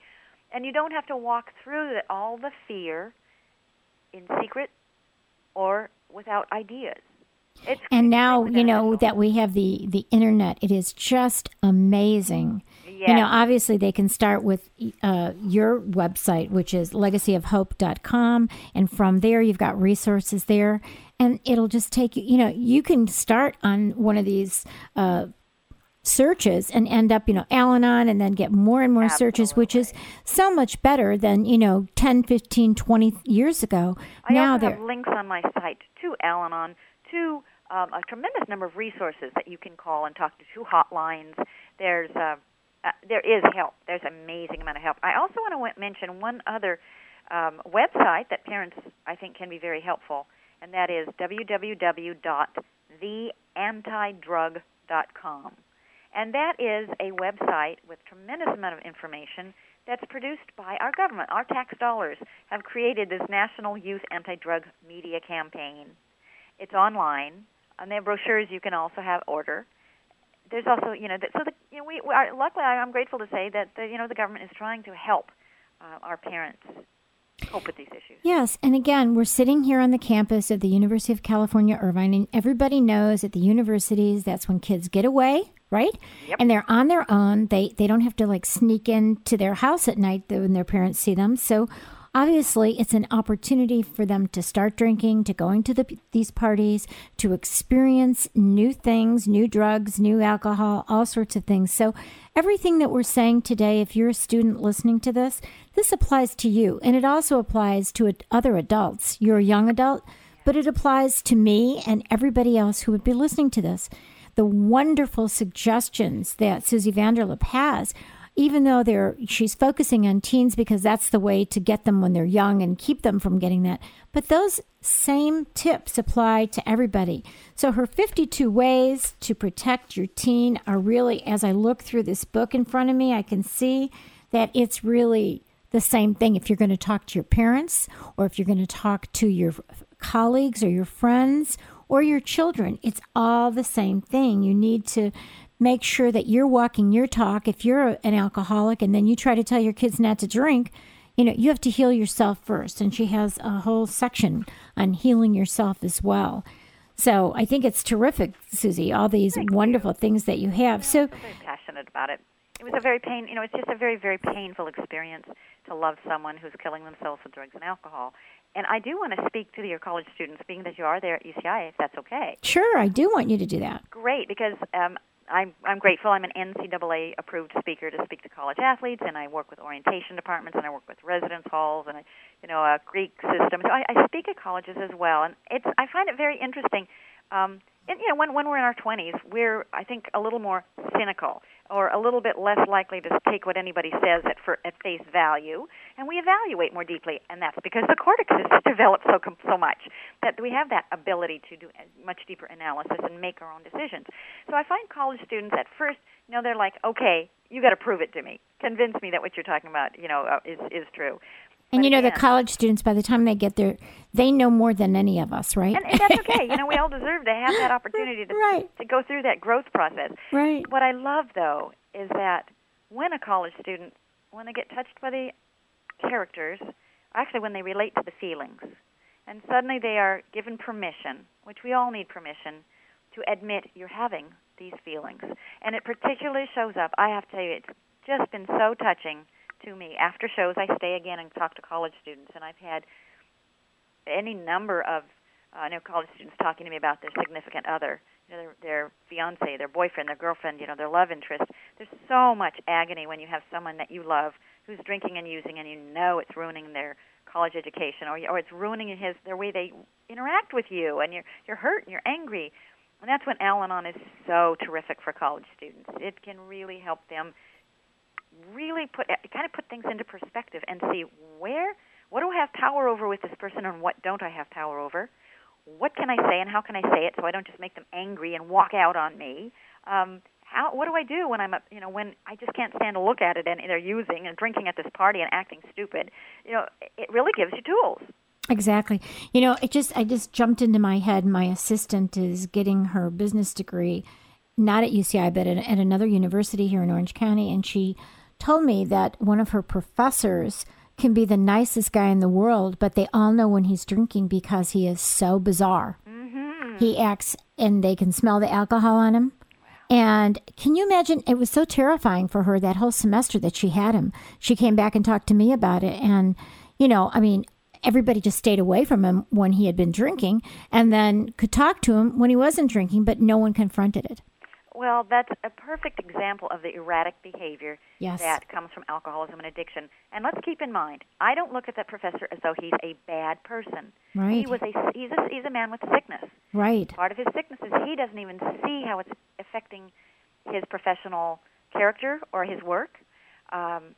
[SPEAKER 3] And you don't have to walk through all the fear in secret or without ideas. It's
[SPEAKER 2] and now you know that we have the the internet. It is just amazing.
[SPEAKER 3] Yes.
[SPEAKER 2] You know, obviously they can start with uh, your website, which is legacyofhope.com, and from there you've got resources there, and it'll just take you. You know, you can start on one of these. Uh, searches and end up you know al-anon and then get more and more searches which is so much better than you know 10 15 20 years ago
[SPEAKER 3] I
[SPEAKER 2] now
[SPEAKER 3] also have links on my site to Al-Anon, to um, a tremendous number of resources that you can call and talk to, two hotlines. There's uh, uh, there is help. There's amazing amount of help. I also want to w- mention one other um, website that parents I think can be very helpful, and that is www.theantidrug.com. And that is a website with tremendous amount of information that's produced by our government. Our tax dollars have created this National Youth Anti-Drug Media Campaign. It's online, and they have brochures you can also have order. There's also, you know, so the, you know, we, we are, luckily I'm grateful to say that the, you know the government is trying to help uh, our parents cope with these issues.
[SPEAKER 2] Yes, and again, we're sitting here on the campus of the University of California, Irvine, and everybody knows at the universities that's when kids get away, right?
[SPEAKER 3] Yep.
[SPEAKER 2] And they're on their own. They they don't have to like sneak into their house at night when their parents see them. So obviously it's an opportunity for them to start drinking to going to the, these parties to experience new things new drugs new alcohol all sorts of things. So everything that we're saying today if you're a student listening to this this applies to you. And it also applies to other adults. You're a young adult but it applies to me and everybody else who would be listening to this. The wonderful suggestions that susie vanderlip has even though they're she's focusing on teens because that's the way to get them when they're young and keep them from getting that. But those same tips apply to everybody. So her 52 ways to protect your teen are really as i look through this book in front of me i can see that it's really the same thing. If you're going to talk to your parents or if you're going to talk to your colleagues or your friends or your children it's all the same thing. You need to make sure that you're walking your talk. If you're an alcoholic and then you try to tell your kids not to drink, you know, you have to heal yourself first. And she has a whole section on healing yourself as well. So I think it's terrific, Susie, all these
[SPEAKER 3] Thank
[SPEAKER 2] wonderful
[SPEAKER 3] you.
[SPEAKER 2] things that you have. So
[SPEAKER 3] I'm very passionate about it. It was a very pain, you know, it's just a very, very painful experience to love someone who's killing themselves with drugs and alcohol. And I do want to speak to your college students, being that you are there at UCI, if that's okay.
[SPEAKER 2] Sure, I do want you to do that.
[SPEAKER 3] Great, because um, I'm I'm grateful. I'm an NCAA approved speaker to speak to college athletes, and I work with orientation departments, and I work with residence halls, and I, you know, a Greek system. So I, I speak at colleges as well, and it's I find it very interesting. Um, and you know, when when we're in our 20s, we're I think a little more cynical or a little bit less likely to take what anybody says at for at face value, and we evaluate more deeply, and that's because the cortex has developed so so much that we have that ability to do much deeper analysis and make our own decisions. So I find college students at first, you know, they're like, okay, you got to prove it to me, convince me that what you're talking about, you know, uh, is is true.
[SPEAKER 2] And you know, the college students, by the time they get there, they know more than any of us, right?
[SPEAKER 3] and, and that's okay. You know, we all deserve to have that opportunity to
[SPEAKER 2] Right.
[SPEAKER 3] to go through that growth process.
[SPEAKER 2] right.
[SPEAKER 3] What I love though is that when a college student, when they get touched by the characters, actually when they relate to the feelings, and suddenly they are given permission, which we all need permission, to admit you're having these feelings. And it particularly shows up, I have to tell you, it's just been so touching to me. After shows, I stay again and talk to college students, and I've had any number of uh, I know college students talking to me about their significant other, you know, their, their fiance, their boyfriend, their girlfriend, you know, their love interest. There's so much agony when you have someone that you love who's drinking and using, and you know it's ruining their college education, or or it's ruining his their way they interact with you, and you're you're hurt and you're angry. And that's when Al-Anon is so terrific for college students. It can really help them really put kind of put things into perspective and see where what do I have power over with this person and what don't I have power over? What can I say and how can I say it so I don't just make them angry and walk out on me? Um, how what do I do when I'm you know when I just can't stand to look at it and they're using and drinking at this party and acting stupid? You know, it really gives you tools.
[SPEAKER 2] Exactly. You know, it just I just jumped into my head. My assistant is getting her business degree, not at UCI, but at, at another university here in Orange County, and she told me that one of her professors can be the nicest guy in the world, but they all know when he's drinking because he is so bizarre.
[SPEAKER 3] Mm-hmm.
[SPEAKER 2] He acts, and they can smell the alcohol on him. And can you imagine? It was so terrifying for her that whole semester that she had him. She came back and talked to me about it. And, you know, I mean, everybody just stayed away from him when he had been drinking and then could talk to him when he wasn't drinking, but no one confronted it.
[SPEAKER 3] Well, that's a perfect example of the erratic behavior
[SPEAKER 2] Yes.
[SPEAKER 3] that comes from alcoholism and addiction. And let's keep in mind, I don't look at that professor as though he's a bad person.
[SPEAKER 2] Right.
[SPEAKER 3] He was a he's a he's a man with sickness.
[SPEAKER 2] Right.
[SPEAKER 3] Part of his sickness is he doesn't even see how it's affecting his professional character or his work. Um,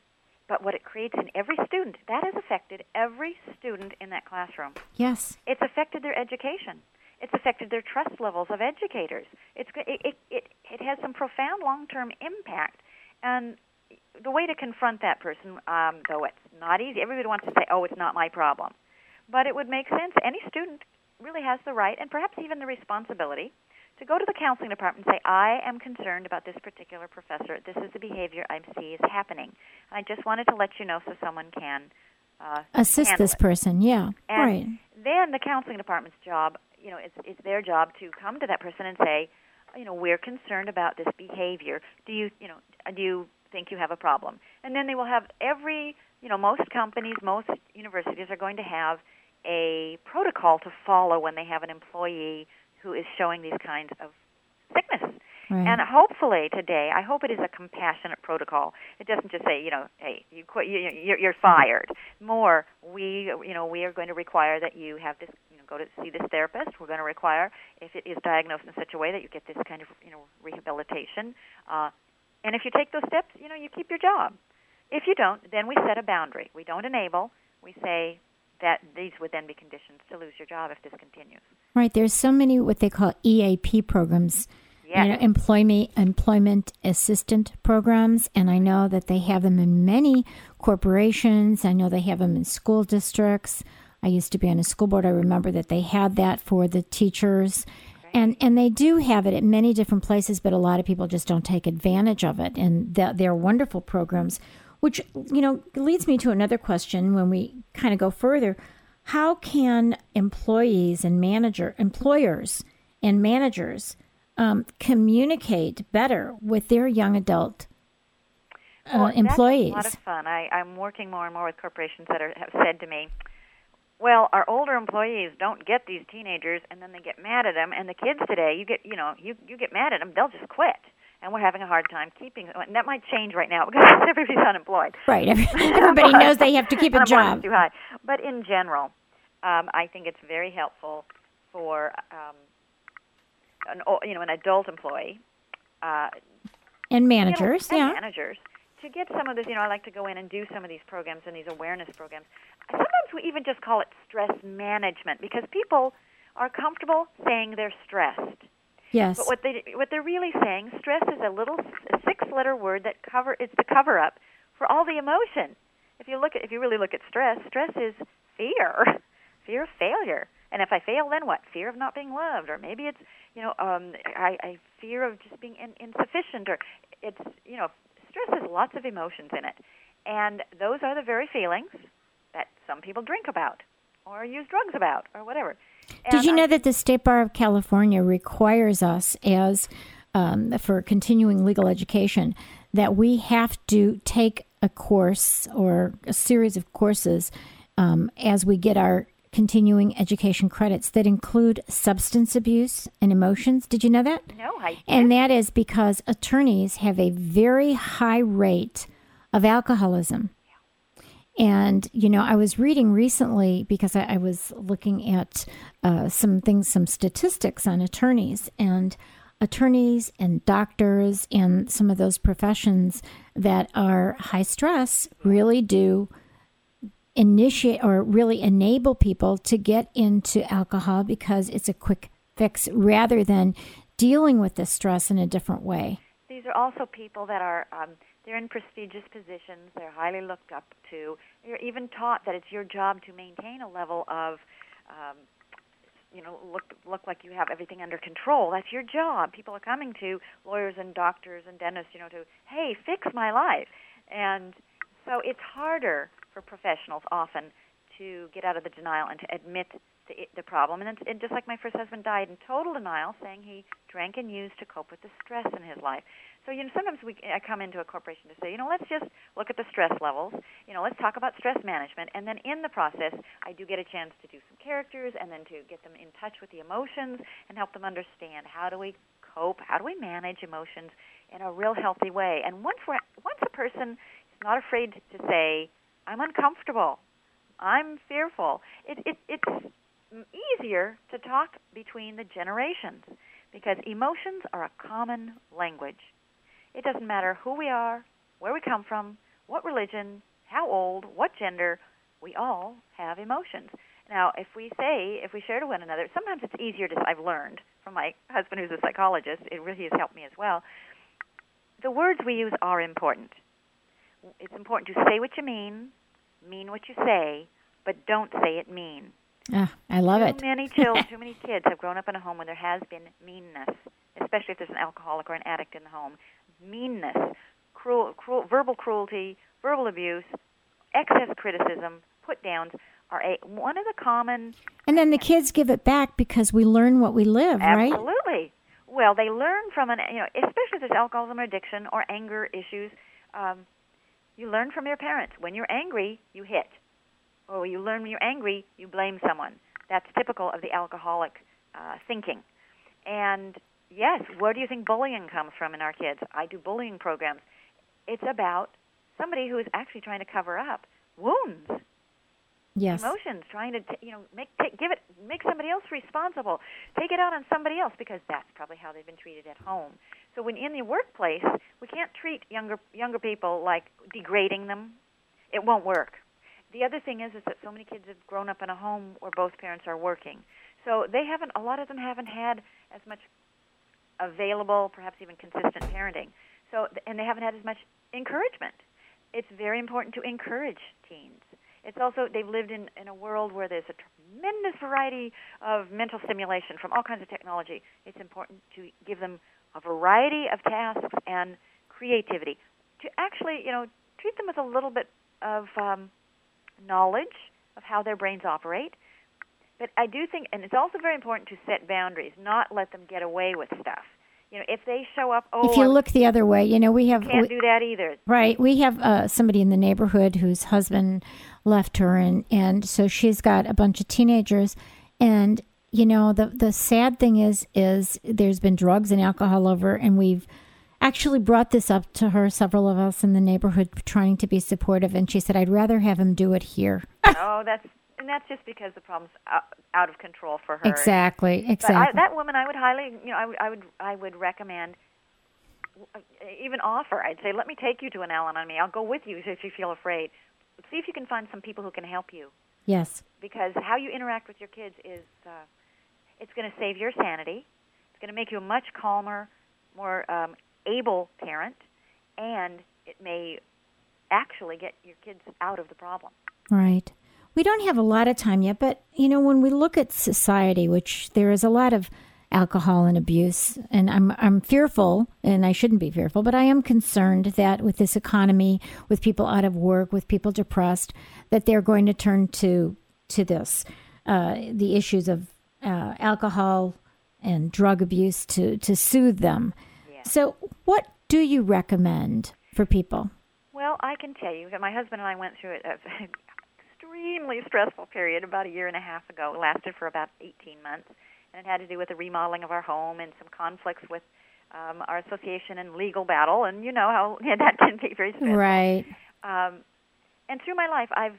[SPEAKER 3] but what it creates in every student, that has affected every student in that classroom.
[SPEAKER 2] Yes.
[SPEAKER 3] It's affected their education. It's affected their trust levels of educators. It's it it it, it has some profound long-term impact. And the way to confront that person, um, though it's not easy, everybody wants to say, "Oh, it's not my problem," but it would make sense. Any student really has the right and perhaps even the responsibility to go to the counseling department and say, I am concerned about this particular professor. This is the behavior I see is happening. And I just wanted to let you know so someone can uh,
[SPEAKER 2] assist this
[SPEAKER 3] it.
[SPEAKER 2] person. Yeah,
[SPEAKER 3] and
[SPEAKER 2] right.
[SPEAKER 3] Then the counseling department's job, you know, it's it's their job to come to that person and say, you know, we're concerned about this behavior. Do you, you know, do you think you have a problem? And then they will have every, you know, most companies, most universities are going to have a protocol to follow when they have an employee who is showing these kinds of sickness.
[SPEAKER 2] Right.
[SPEAKER 3] And hopefully today, I hope it is a compassionate protocol. It doesn't just say, you know, hey, you quit, you, you're, you're fired. More, we, you know, we are going to require that you have this, go to see this therapist. We're going to require, if it is diagnosed in such a way that you get this kind of, you know, rehabilitation. Uh, and if you take those steps, you know, you keep your job. If you don't, then we set a boundary. We don't enable. We say that these would then be conditions to lose your job if this continues.
[SPEAKER 2] Right. There's so many what they call EAP programs
[SPEAKER 3] Yes.
[SPEAKER 2] you know, employment employment assistant programs, and I know that they have them in many corporations. I know they have them in school districts. I used to be on a school board. I remember that they had that for the teachers. And, and they do have it at many different places, but a lot of people just don't take advantage of it. And th- they're wonderful programs, which you know leads me to another question. When we kind of go further, how can employees and manager employers and managers um, communicate better with their young adult uh,
[SPEAKER 3] well,
[SPEAKER 2] employees.
[SPEAKER 3] That's a lot of fun. I, I'm working more and more with corporations that are, have said to me, "Well, our older employees don't get these teenagers, and then they get mad at them. And the kids today, you get, you know, you you get mad at them, they'll just quit." And we're having a hard time keeping. And that might change right now because everybody's unemployed.
[SPEAKER 2] Right. Everybody knows they have to keep a job.
[SPEAKER 3] Too high. But in general, um, I think it's very helpful for um, an you know an adult employee uh,
[SPEAKER 2] and managers,
[SPEAKER 3] you know,
[SPEAKER 2] yeah,
[SPEAKER 3] managers to get some of this. You know, I like to go in and do some of these programs and these awareness programs. Sometimes we even just call it stress management because people are comfortable saying they're stressed.
[SPEAKER 2] Yes.
[SPEAKER 3] But what they what they're really saying, stress is a little six-letter word that cover it's the cover up for all the emotion. If you look at if you really look at stress, stress is fear, fear of failure. And if I fail, then what? Fear of not being loved, or maybe it's you know um, I, I fear of just being in, insufficient, or it's you know stress has lots of emotions in it, and those are the very feelings that some people drink about, or use drugs about, or whatever.
[SPEAKER 2] Did
[SPEAKER 3] And
[SPEAKER 2] you
[SPEAKER 3] I-
[SPEAKER 2] know that the State Bar of California requires us as um, for continuing legal education that we have to take a course or a series of courses um, as we get our continuing education credits that include substance abuse and emotions. Did you know that?
[SPEAKER 3] No, I didn't.
[SPEAKER 2] And that is because attorneys have a very high rate of alcoholism. And, you know, I was reading recently because I, I was looking at uh, some things, some statistics on attorneys and attorneys and doctors and some of those professions that are high stress really do initiate or really enable people to get into alcohol because it's a quick fix rather than dealing with the stress in a different way.
[SPEAKER 3] these are also people that are um, they're in prestigious positions. They're highly looked up to. You're even taught that it's your job to maintain a level of um, you know look look like you have everything under control. That's your job. People are coming to lawyers and doctors and dentists you know to hey fix my life. And so it's harder for professionals often to get out of the denial and to admit the, the problem. And, and just like my first husband died in total denial, saying he drank and used to cope with the stress in his life. So you know, sometimes we I come into a corporation to say, you know, let's just look at the stress levels. You know, let's talk about stress management, and then in the process, I do get a chance to do some characters, and then to get them in touch with the emotions and help them understand how do we cope, how do we manage emotions in a real healthy way. And once we're once a person not afraid to say, I'm uncomfortable, I'm fearful, it, it it's easier to talk between the generations because emotions are a common language. It doesn't matter who we are, where we come from, what religion, how old, what gender, we all have emotions. Now, if we say, if we share to one another, sometimes it's easier to, I've learned from my husband who's a psychologist, it really has helped me as well. The words we use are important. It's important to say what you mean, mean what you say, but don't say it mean.
[SPEAKER 2] Ah, I love
[SPEAKER 3] too
[SPEAKER 2] it.
[SPEAKER 3] Too many children, too many kids have grown up in a home where there has been meanness, especially if there's an alcoholic or an addict in the home. Meanness, cruel, cruel, verbal cruelty, verbal abuse, excess criticism, put downs are a one of the common.
[SPEAKER 2] And then the kids give it back because we learn what we live, right?
[SPEAKER 3] Absolutely. Well, they learn from an you know, especially if there's alcoholism or addiction or anger issues. Um, you learn from your parents. When you're angry, you hit. Or you learn when you're angry, you blame someone. That's typical of the alcoholic uh, thinking. And yes, where do you think bullying comes from in our kids? I do bullying programs. It's about somebody who is actually trying to cover up wounds,
[SPEAKER 2] Yes.
[SPEAKER 3] emotions, trying to t- you know make take, give it make somebody else responsible, take it out on somebody else because that's probably how they've been treated at home. So when in the workplace, we can't treat younger younger people like degrading them. It won't work. The other thing is is that so many kids have grown up in a home where both parents are working. So they haven't a lot of them haven't had as much available, perhaps even consistent parenting. So and they haven't had as much encouragement. It's very important to encourage teens. It's also they've lived in in a world where there's a tremendous variety of mental stimulation from all kinds of technology. It's important to give them a variety of tasks and creativity to actually, you know, treat them with a little bit of um, knowledge of how their brains operate. But I do think, and it's also very important to set boundaries, not let them get away with stuff. You know, if they show up, oh,
[SPEAKER 2] if you look the other way, you know, we have
[SPEAKER 3] can't
[SPEAKER 2] we-
[SPEAKER 3] do that either.
[SPEAKER 2] Right. We have uh, somebody in the neighborhood whose husband left her, and, and so she's got a bunch of teenagers. And you know, the the sad thing is, is there's been drugs and alcohol over, and we've actually brought this up to her. Several of us in the neighborhood trying to be supportive, and she said, "I'd rather have him do it here."
[SPEAKER 3] oh, that's and that's just because the problem's out, out of control for her.
[SPEAKER 2] Exactly.
[SPEAKER 3] But I,
[SPEAKER 2] Exactly.
[SPEAKER 3] that woman, I would highly, you know, I would, I would, I would recommend, even offer. I'd say, let me take you to an Al-Anon. I'll go with you if you feel afraid. See if you can find some people who can help you,
[SPEAKER 2] yes.
[SPEAKER 3] because how you interact with your kids is, uh, it's going to save your sanity. It's going to make you a much calmer, more um, able parent, and it may actually get your kids out of the problem.
[SPEAKER 2] Right. We don't have a lot of time yet, but you know, when we look at society, which there is a lot of alcohol and abuse, and I'm I'm fearful, and I shouldn't be fearful, but I am concerned that with this economy, with people out of work, with people depressed, that they're going to turn to to this, uh, the issues of uh, alcohol and drug abuse to to soothe them.
[SPEAKER 3] Yeah.
[SPEAKER 2] So, what do you recommend for people?
[SPEAKER 3] Well, I can tell you that my husband and I went through an extremely stressful period about a year and a half ago. It lasted for about 18 months, and it had to do with the remodeling of our home and some conflicts with um, our association and legal battle. And you know how yeah, that can be very stressful.
[SPEAKER 2] Right.
[SPEAKER 3] Um, and through my life, I've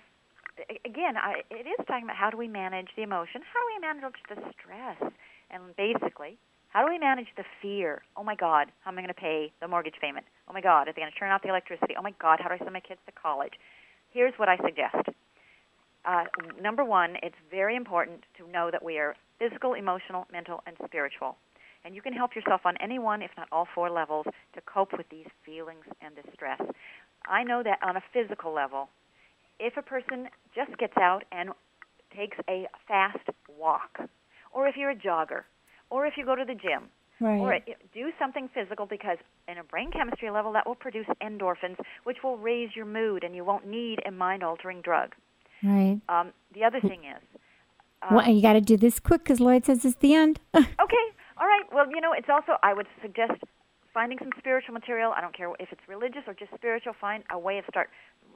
[SPEAKER 3] again, I, it is talking about how do we manage the emotion, how do we manage the stress, and basically, how do we manage the fear? Oh my God, how am I going to pay the mortgage payment? Oh my God, are they going to turn off the electricity? Oh my God, how do I send my kids to college? Here's what I suggest. Uh, number one, it's very important to know that we are physical, emotional, mental, and spiritual. And you can help yourself on any one, if not all four levels, to cope with these feelings and this stress. I know that on a physical level, if a person just gets out and takes a fast walk, or if you're a jogger, or if you go to the gym,
[SPEAKER 2] Right.
[SPEAKER 3] or do something physical because in a brain chemistry level that will produce endorphins, which will raise your mood, and you won't need a mind-altering drug.
[SPEAKER 2] Right.
[SPEAKER 3] Um, the other thing is, um,
[SPEAKER 2] well, you got to do this quick because Lloyd says it's the end.
[SPEAKER 3] Okay, all right. Well, you know, it's also I would suggest finding some spiritual material. I don't care if it's religious or just spiritual. Find a way of start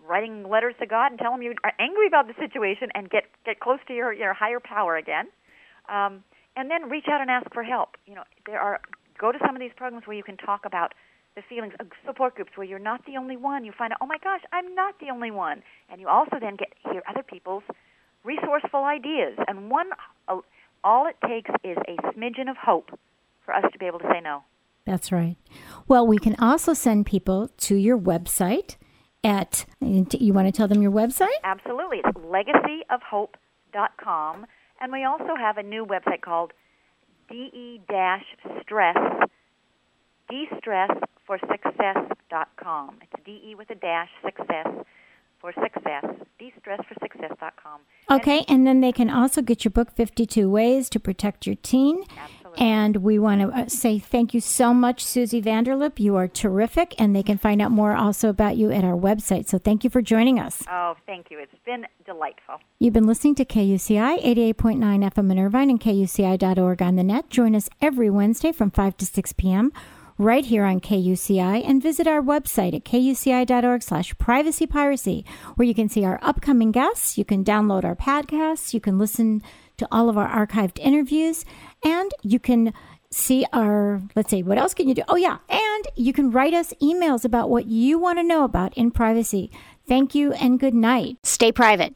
[SPEAKER 3] writing letters to God and tell Him you are angry about the situation and get get close to your your higher power again. Um, and then reach out and ask for help. You know, there are go to some of these programs where you can talk about the feelings, uh, support groups where you're not the only one. You find out, oh my gosh, I'm not the only one, and you also then get hear other people's resourceful ideas. And one, all it takes is a smidgen of hope for us to be able to say no.
[SPEAKER 2] That's right. Well, we can also send people to your website at, you want to tell them your website?
[SPEAKER 3] Absolutely, it's legacyofhope.com, and we also have a new website called de-stress de-stress for success.com. It's de with a dash success for success. DeStressForSuccess.com.
[SPEAKER 2] Okay, and then they can also get your book, 52 Ways to Protect Your Teen.
[SPEAKER 3] Absolutely.
[SPEAKER 2] And we want to uh, say thank you so much, Susie Vanderlip. You are terrific, and they can find out more also about you at our website. So thank you for joining us.
[SPEAKER 3] Oh, thank you. It's been delightful.
[SPEAKER 2] You've been listening to KUCI 88.9 FM in Irvine and KUCI.org on the net. Join us every Wednesday from 5 to 6 p.m. right here on KUCI and visit our website at kuci.org slash privacy piracy where you can see our upcoming guests, you can download our podcasts, you can listen to all of our archived interviews, and you can see our, let's see, what else can you do? Oh, yeah, and you can write us emails about what you want to know about in privacy. Thank you and good night. Stay private.